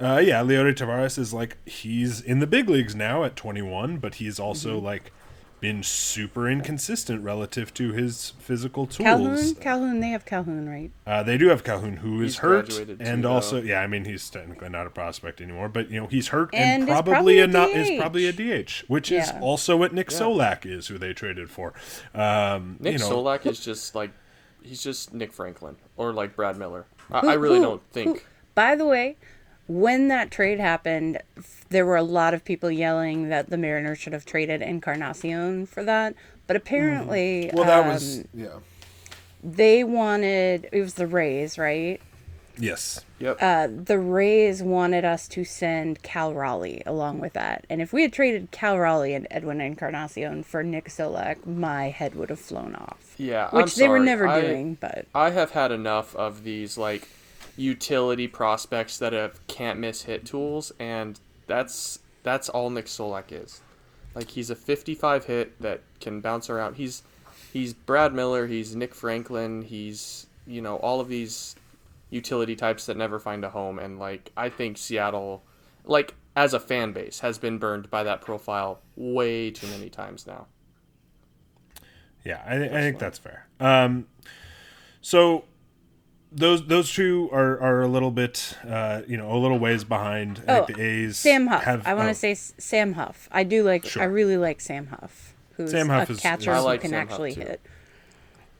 Uh, yeah, Leody Taveras is like he's in the big leagues now at 21, but he's also Mm-hmm. like been super inconsistent relative to his physical tools. Calhoun, Calhoun, they have Calhoun, right? Uh, they do have Calhoun, who is He's hurt, and too, also, though. yeah, I mean, he's technically not a prospect anymore, but you know, he's hurt And and, probably, probably a a not is DH. probably a DH, which is also what Nick Solak is, who they traded for. Um, Nick you know, Solak is just like he's just Nick Franklin or like Brad Miller. I, I really Who- don't think. who- by the way, when that trade happened, there were a lot of people yelling that the Mariners should have traded Encarnacion for that. But apparently, well, that um, was yeah, they wanted it was the Rays, right? yes, Yep. Uh, the Rays wanted us to send Cal Raleigh along with that. And if we had traded Cal Raleigh and Edwin Encarnacion for Nick Solak, my head would have flown off. yeah, Which I'm they were never I- doing, but I have had enough of these like utility prospects that have can't miss hit tools, and that's that's all Nick Solak is. Like he's a 55 hit that can bounce around. He's he's Brad Miller. He's Nick Franklin. He's you know all of these utility types that never find a home, and like I think Seattle, like as a fan base, has been burned by that profile way too many times now. yeah, I, I think that's fair. Um, so those those two are, are a little bit, uh, you know, a little ways behind. Oh, think the A's Sam Huff. have- I want to oh, say Sam Huff. I do like. Sure. I really like Sam Huff, who's Sam Huff a is- catcher I who like can Sam actually hit.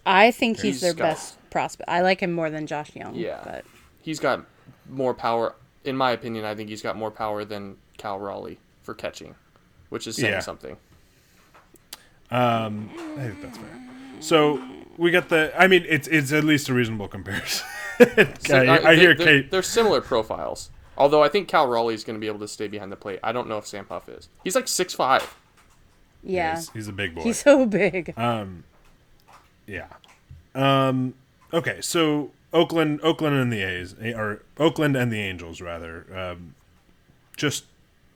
I think he's, He's their got- best prospect. I like him more than Josh Jung. Yeah. but he's got more power. In my opinion, I think he's got more power than Cal Raleigh for catching, which is saying Yeah. something. I think that's fair. So we got the. I mean, it's it's at least a reasonable comparison. So, I, uh, I they- hear they're, Kate. They're similar profiles. Although I think Cal Raleigh is going to be able to stay behind the plate. I don't know if Sam Huff is. He's like six five. yeah, He's, he's a big boy. he's so big. Um, Yeah. Um. Okay. So Oakland, Oakland and the A's, or Oakland and the Angels, rather. Um, just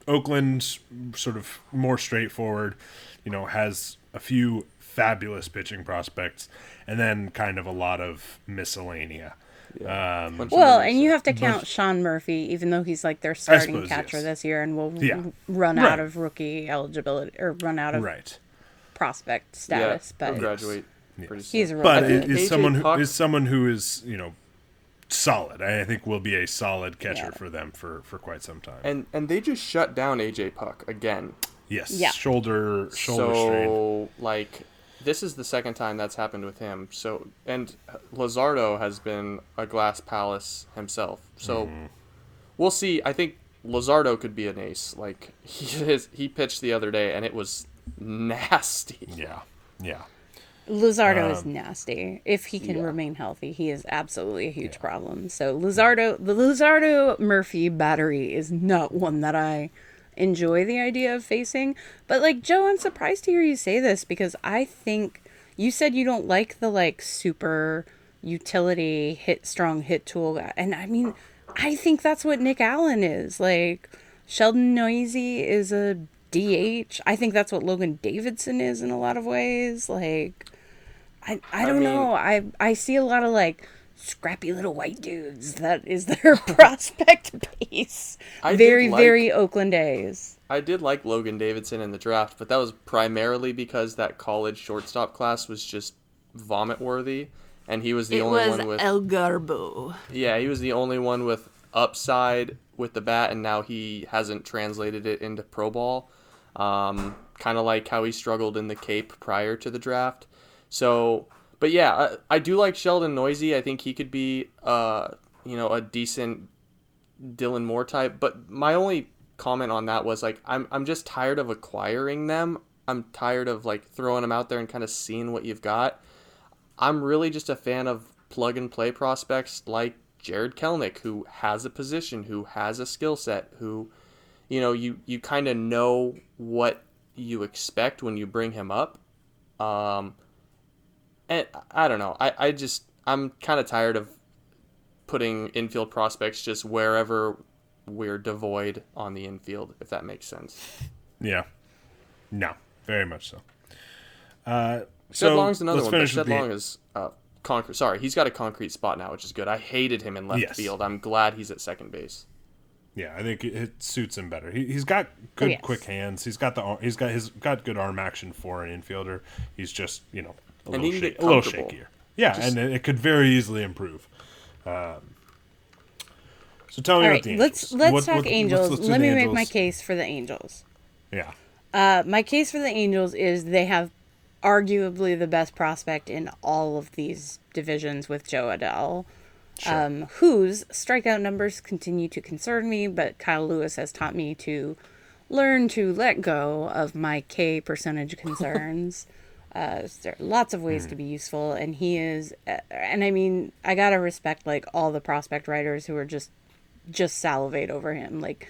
Oakland, sort of more straightforward. You know, has a few fabulous pitching prospects, and then kind of a lot of miscellanea. Um, Well, and you have to count Sean Murphy, even though he's like their starting suppose, catcher yes. this year, and will Yeah. run Right. out of rookie eligibility or run out of right. prospect status. he'll but graduate pretty soon. he's a but I is, is AJ someone who Puk- is someone who is you know solid. I think will be a solid catcher Yeah. for them for for quite some time. and and they just shut down AJ Puk again. yes, Yeah. shoulder shoulder so strain. like this is the second time that's happened with him. So and Luzardo has been a glass palace himself. So Mm-hmm. we'll see. I think Luzardo could be an ace. Like he is, he pitched the other day and it was nasty. Yeah, yeah. Luzardo Um, is nasty. If he can remain healthy, he is absolutely a huge problem. So Luzardo, the Luzardo Murphy battery is not one that I enjoy the idea of facing. But like Joe, I'm surprised to hear you say this because I think you said you don't like the like super utility hit strong hit tool guy. and I mean I think that's what Nick Allen is. Like Sheldon Neuse is a DH. I think that's what Logan Davidson is in a lot of ways. Like I I don't mean- know. I I see a lot of like scrappy little white dudes. That is their prospect base. I very like- very Oakland A's. I did like Logan Davidson in the draft, but that was primarily because that college shortstop class was just vomit worthy, and he was the It only was one with El Garbo. yeah, he was the only one with upside with the bat, and now he hasn't translated it into pro ball. Um, kind of like how he struggled in the Cape prior to the draft. So, but yeah, I, I do like Sheldon Neuse. I think he could be, uh, you know, a decent Dylan Moore type. But my only comment on that was like, I'm I'm just tired of acquiring them. I'm tired of like throwing them out there and kind of seeing what you've got. I'm really just a fan of plug and play prospects like Jarred Kelenic, who has a position, who has a skill set, who, you know, you you kind of know what you expect when you bring him up. Um, and I don't know. I, I just I'm kind of tired of putting infield prospects just wherever we're devoid on the infield, if that makes sense. Yeah. No, very much so. Uh, Shed so Long's another one. But Shed with the- is uh, concrete. Sorry, he's got a concrete spot now, which is good. I hated him in left Yes. field. I'm glad he's at second base. Yeah, I think it, it suits him better. He, he's got good yes. quick hands. He's got the he's got his got good arm action for an infielder. He's just you know a And little, he can shak- get a little shakier. Yeah, and it, it could very easily improve. Um, so tell me All about right, the Angels. let's let's What- talk what- let's- Angels. let's Let the me make my case for the Angels. Yeah, Uh, my case for the Angels is they have arguably the best prospect in all of these divisions with Jo Adell, um, whose strikeout numbers continue to concern me, but Kyle Lewis has taught me to learn to let go of my K percentage concerns. Uh, there are lots of ways to be useful, and he is, uh, and I mean, I gotta respect like all the prospect writers who are just just salivate over him, like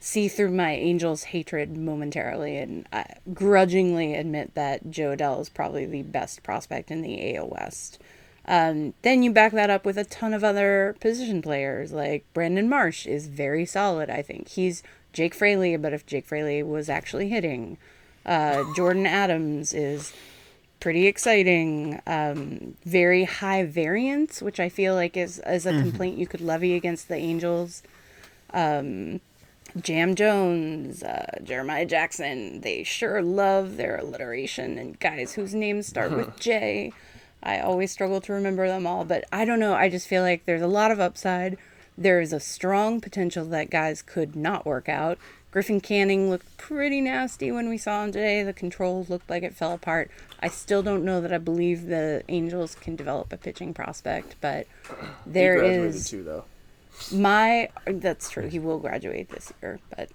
see through my Angels hatred momentarily and uh, grudgingly admit that Jo Adell is probably the best prospect in the AL West. Um, then you back that up with a ton of other position players, like Brandon Marsh is very solid. I think he's Jake Fraley, but if Jake Fraley was actually hitting, uh, Jordan Adams is pretty exciting. Um, very high variance, which I feel like is is a complaint you could levy against the Angels. Jahmai Jones, uh, Jeremiah Jackson, they sure love their alliteration and guys whose names start with J. I always struggle to remember them all, but I don't know. I just feel like there's a lot of upside. There is a strong potential that guys could not work out. Griffin Canning looked pretty nasty when we saw him today. The control looked like it fell apart. I still don't know that I believe the Angels can develop a pitching prospect, but there he graduated is too, though. my that's true. He will graduate this year, but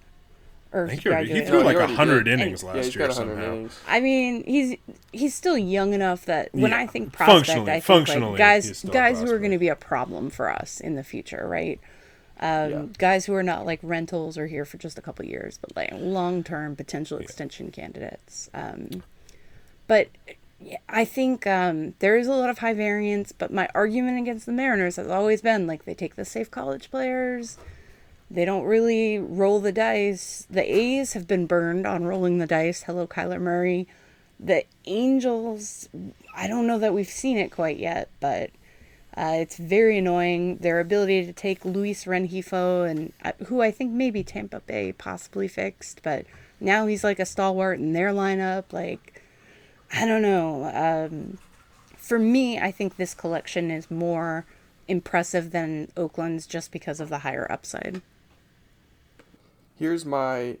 or I think he threw No, like he hundred did. innings Yeah, last he's year got 100 somehow. innings. I mean, he's he's still young enough that when Yeah, I think prospect, functionally- I think functionally, like guys he's still a guys who are going to be a problem for us in the future, right? Um, Yeah. Guys who are not like rentals or here for just a couple years, but like long term potential extension candidates. Um, but yeah, I think um, there is a lot of high variance. But my argument against the Mariners has always been like they take the safe college players. They don't really roll the dice. The A's have been burned on rolling the dice. Hello, Kyler Murray. The Angels, I don't know that we've seen it quite yet, but uh, it's very annoying. Their ability to take Luis Rengifo, and uh, who I think maybe Tampa Bay possibly fixed, but now he's like a stalwart in their lineup. Like, I don't know. Um, for me, I think this collection is more impressive than Oakland's just because of the higher upside. Here's my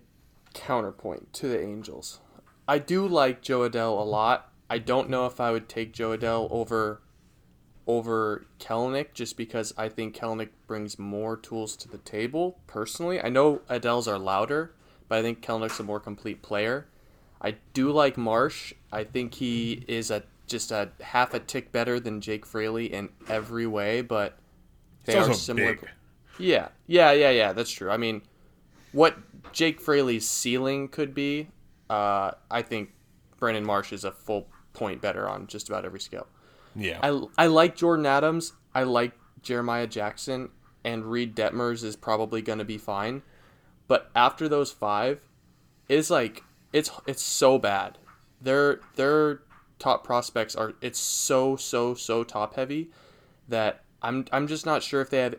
counterpoint to the Angels. I do like Jo Adell a lot. I don't know if I would take Jo Adell over over Kelenic just because I think Kelenic brings more tools to the table personally. I know Adell's are louder, but I think Kelenic's a more complete player. I do like Marsh. I think he is a just a half a tick better than Jake Fraley in every way, but they are similar. big. Yeah, yeah, yeah, yeah. That's true. I mean, what Jake Fraley's ceiling could be, uh, I think Brandon Marsh is a full point better on just about every scale. Yeah, I, I like Jordan Adams. I like Jeremiah Jackson. and Reed Detmers is probably going to be fine. But after those five, it's like it's it's so bad. Their their top prospects are it's so so so top heavy that I'm I'm just not sure if they have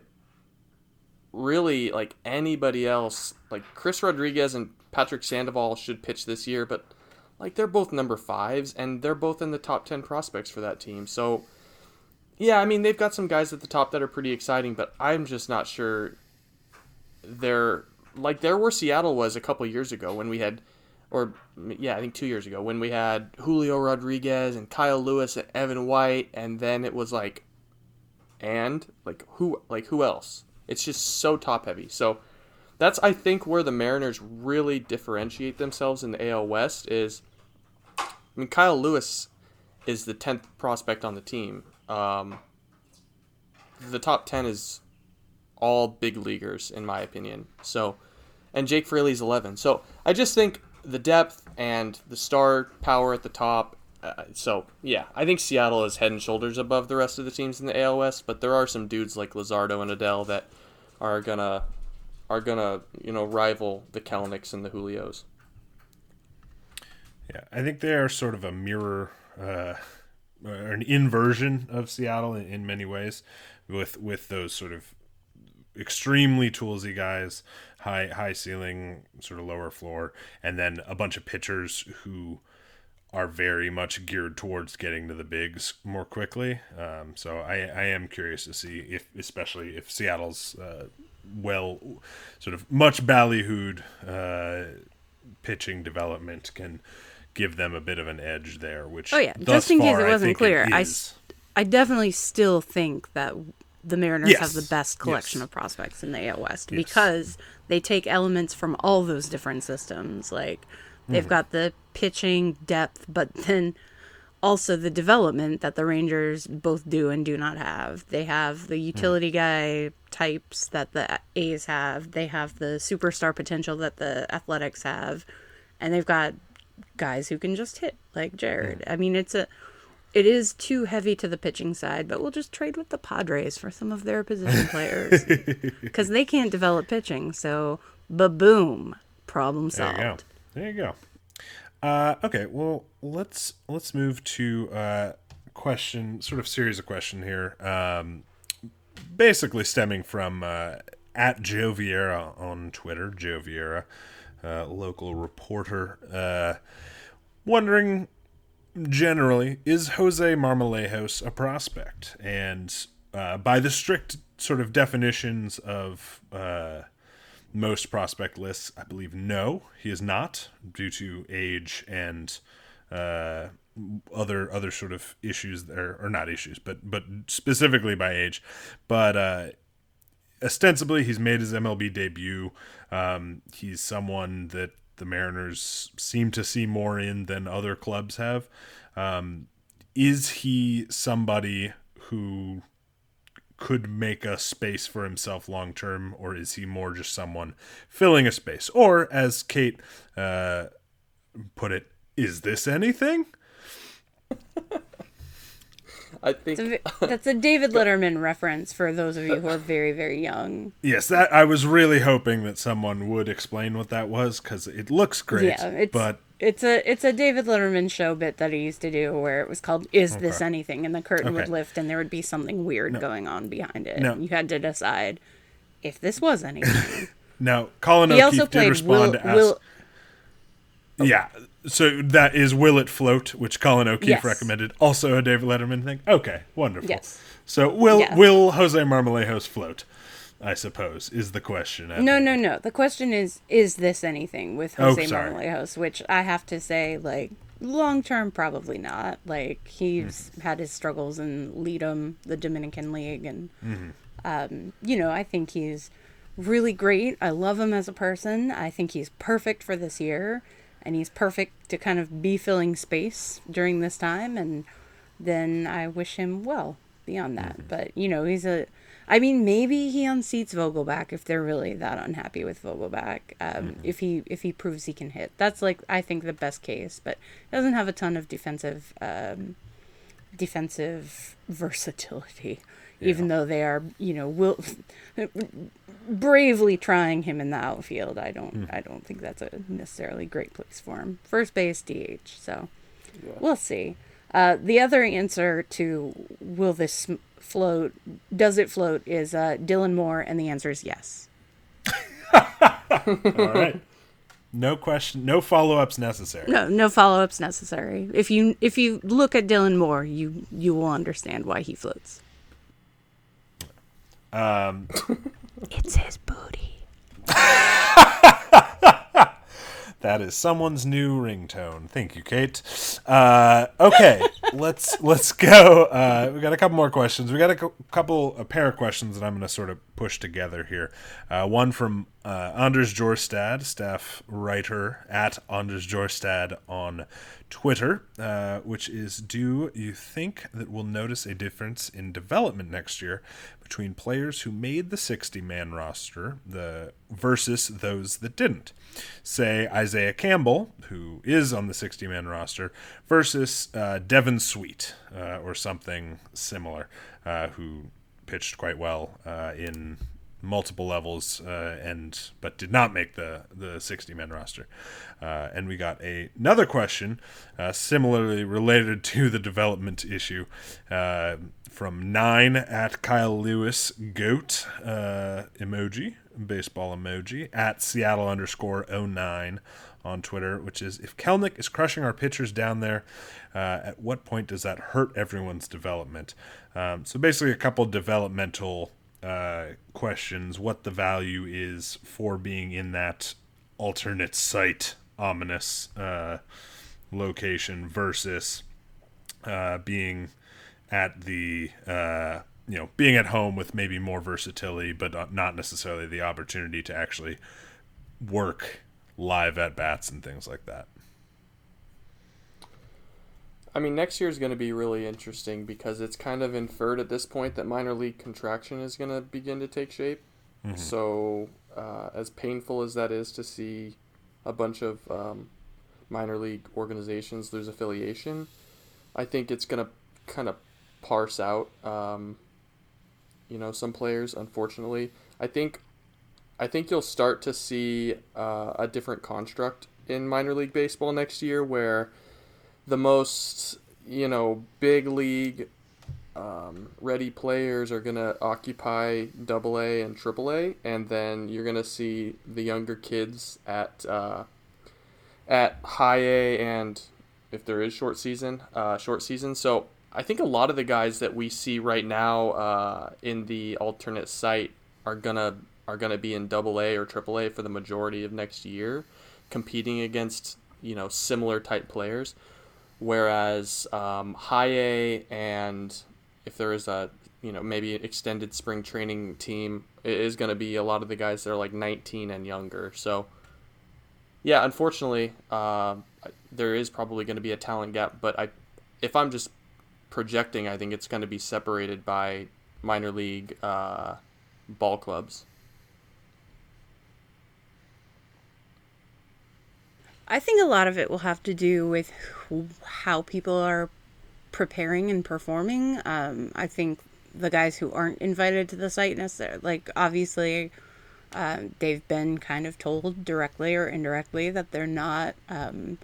really like anybody else like Chris Rodriguez and Patrick Sandoval should pitch this year, but like they're both number fives and they're both in the top ten prospects for that team. So yeah, I mean they've got some guys at the top that are pretty exciting, but I'm just not sure they're like there where Seattle was a couple years ago when we had or yeah, I think 2 years ago when we had Julio Rodriguez and Kyle Lewis and Evan White and then it was like and like who like who else? It's just so top heavy. So that's I think where the Mariners really differentiate themselves in the AL West is I mean Kyle Lewis is the 10th prospect on the team. Um, the top 10 is all big leaguers in my opinion. So and Jake Fraley's 11. So I just think the depth and the star power at the top. Uh, so yeah, I think Seattle is head and shoulders above the rest of the teams in the AL West, but there are some dudes like Luzardo and Adell that are gonna are gonna you know rival the Kelenics and the Julios. Yeah, I think they are sort of a mirror, uh, or an inversion of Seattle in, in many ways, with with those sort of extremely toolsy guys, high high ceiling, sort of lower floor, and then a bunch of pitchers who are very much geared towards getting to the bigs more quickly. Um, so I, I am curious to see if, especially if Seattle's uh, well, sort of much ballyhooed uh, pitching development can give them a bit of an edge there. Which Oh yeah, just in case far, it wasn't think clear, I, is. s- I definitely still think that the Mariners Yes. have the best collection Yes. of prospects in the AL West Yes. because they take elements from all those different systems. Like they've Hmm. got the pitching depth, but then also the development that the Rangers both do and do not have. They have the hmm. utility guy types that the A's have. They have the superstar potential that the Athletics have, and they've got guys who can just hit like Jared. I mean, it's a it is too heavy to the pitching side, but we'll just trade with the Padres for some of their position players because they can't develop pitching. So, ba-boom, problem solved. There you go. There you go. Uh, okay, well let's let's move to uh, question, sort of series of question here. Um, basically stemming from uh, at Joe Vieira on Twitter, Joe Vieira, uh, local reporter, uh, wondering generally is Jose Marmolejos a prospect, and uh, by the strict sort of definitions of uh, most prospect lists, I believe no, he is not due to age and uh, other other sort of issues there, or not issues, but but specifically by age. But uh, ostensibly, he's made his MLB debut. Um, he's someone that the Mariners seem to see more in than other clubs have. Um, is he somebody who could make a space for himself long term, or is he more just someone filling a space? Or, as Kate uh, put it, is this anything? I think a That's a David Letterman reference for those of you who are very, very young. Yes, that I was really hoping that someone would explain what that was because it looks great. Yeah, it's but it's a it's a David Letterman show bit that he used to do where it was called "Is This Anything?" and the curtain would lift and there would be something weird going on behind it. No. and You had to decide if this was anything. now Colin he O'Keefe also did played respond Will. to ask. Will Yeah, so that is "Will It Float," which Colin O'Keefe Yes. recommended. Also a David Letterman thing. Okay, wonderful. Yes. So will Yes. will Jose Marmolejos float? I suppose is the question. No, no, no. The question is, is this anything with Oh, Jose sorry. Marmolejos? Which I have to say, like, long term, probably not. Like, he's Hmm. had his struggles in LIDOM, the Dominican League, and, Mm-hmm. um, you know, I think he's really great. I love him as a person. I think he's perfect for this year, and he's perfect to kind of be filling space during this time. And then I wish him well beyond that. Mm-hmm. But you know, he's a. I mean, maybe he unseats Vogelbach if they're really that unhappy with Vogelbach. Um, Mm-hmm. If he if he proves he can hit, that's like I think the best case. But he doesn't have a ton of defensive um, defensive versatility. Even though they are, you know, will bravely trying him in the outfield. I don't, I don't think that's a necessarily great place for him. First base, DH. So we'll see. Uh, the other answer to will this float, does it float, is uh, Dylan Moore, and the answer is yes. All right. No question, no follow ups necessary. No, no follow ups necessary. If you if you look at Dylan Moore, you you will understand why he floats. Um, It's his booty. That is someone's new ringtone. Thank you, Kate. Uh, okay, let's let's go. Uh, we got a couple more questions. We got a cou- couple, a pair of questions that I'm going to sort of push together here. Uh, one from uh, Anders Jorstad, staff writer at Anders Jorstad on Twitter, uh, which is: Do you think that we'll notice a difference in development next year between players who made the 60-man roster, the versus those that didn't? Say Isaiah Campbell, who is on the 60-man roster, versus uh, Devin Sweet uh, or something similar, uh, who pitched quite well uh, in multiple levels uh, and but did not make the the 60 man roster uh, and we got a, another question uh, similarly related to the development issue uh, from nine at Kyle Lewis goat uh, emoji baseball emoji at Seattle underscore 09 on Twitter, which is if Kelenic is crushing our pitchers down there, uh, at what point does that hurt everyone's development? Um, so basically, a couple developmental uh, questions: what the value is for being in that alternate site, ominous uh, location versus uh, being at the uh, you know being at home with maybe more versatility, but not necessarily the opportunity to actually work live at bats and things like that. I mean, next year is going to be really interesting because it's kind of inferred at this point that minor league contraction is going to begin to take shape. So, uh, as painful as that is to see a bunch of um, minor league organizations lose affiliation, I think it's going to kind of parse out, um, you know, some players. Unfortunately, I think, I think you'll start to see uh, a different construct in minor league baseball next year, where the most you know big league um, ready players are going to occupy double A and triple A, and then you're going to see the younger kids at uh, at high A and if there is short season, uh, short season. So I think a lot of the guys that we see right now uh, in the alternate site are gonna are gonna be in double A or triple A for the majority of next year, competing against you know similar type players whereas um, high A and if there is a you know maybe an extended spring training team it is going to be a lot of the guys that are like 19 and younger. So yeah unfortunately uh, there is probably going to be a talent gap but i if i'm just projecting i think it's going to be separated by minor league uh, ball clubs I think a lot of it will have to do with how people are preparing and performing. Um, I think the guys who aren't invited to the site necessarily, like obviously, uh, they've been kind of told directly or indirectly that they're not um,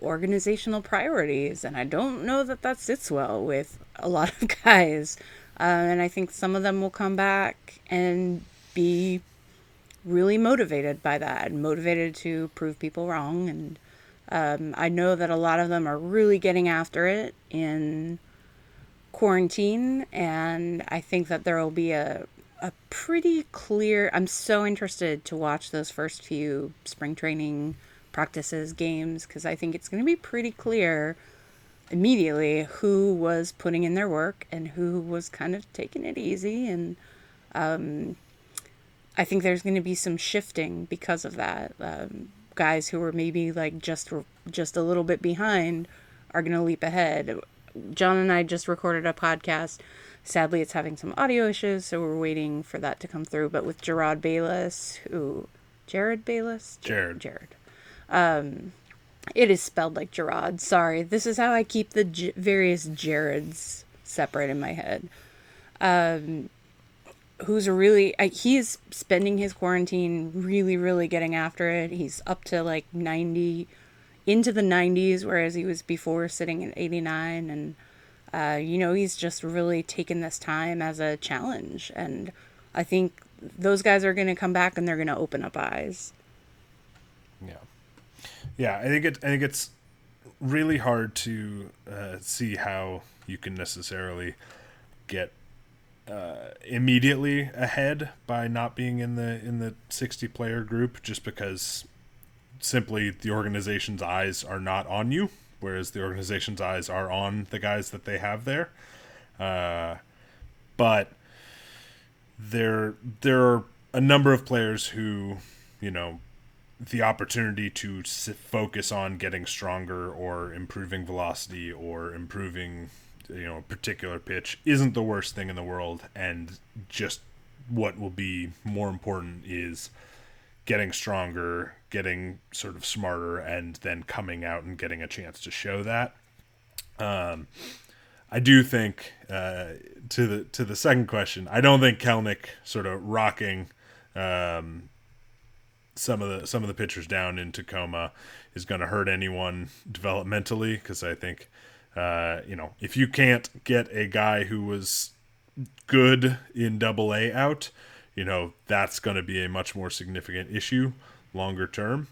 organizational priorities, and I don't know that that sits well with a lot of guys. Uh, and I think some of them will come back and be really motivated by that, motivated to prove people wrong. And um, I know that a lot of them are really getting after it in quarantine. And I think that there will be a, a pretty clear. I'm so interested to watch those first few spring training practices, games, because I think it's going to be pretty clear immediately who was putting in their work and who was kind of taking it easy and um, I think there's going to be some shifting because of that. Um, guys who are maybe like just just a little bit behind are going to leap ahead. John and I just recorded a podcast. Sadly, it's having some audio issues, so we're waiting for that to come through. But with Gerard Bayless, who Jared Bayless, Jared. Jared. Um, it is spelled like Gerard. Sorry, this is how I keep the J- various Jareds separate in my head. Who's really he's spending his quarantine really really getting after it he's up to like 90 into the 90s whereas he was before sitting at 89 and uh, you know he's just really taken this time as a challenge and i think those guys are going to come back and they're going to open up eyes Yeah, yeah. I think it. I think it's really hard to uh, see how you can necessarily get uh, immediately ahead by not being in the in the sixty player group, just because simply the organization's eyes are not on you, whereas the organization's eyes are on the guys that they have there. Uh, but there there are a number of players who, you know, the opportunity to focus on getting stronger or improving velocity or improving you know a particular pitch isn't the worst thing in the world and just what will be more important is getting stronger getting sort of smarter and then coming out and getting a chance to show that. Um I do think uh, to the to the second question, I don't think Kelenic sort of rocking um, some of the some of the pitchers down in Tacoma is going to hurt anyone developmentally because I think uh, you know if you can't get a guy who was good in Double A out, you know that's going to be a much more significant issue longer term.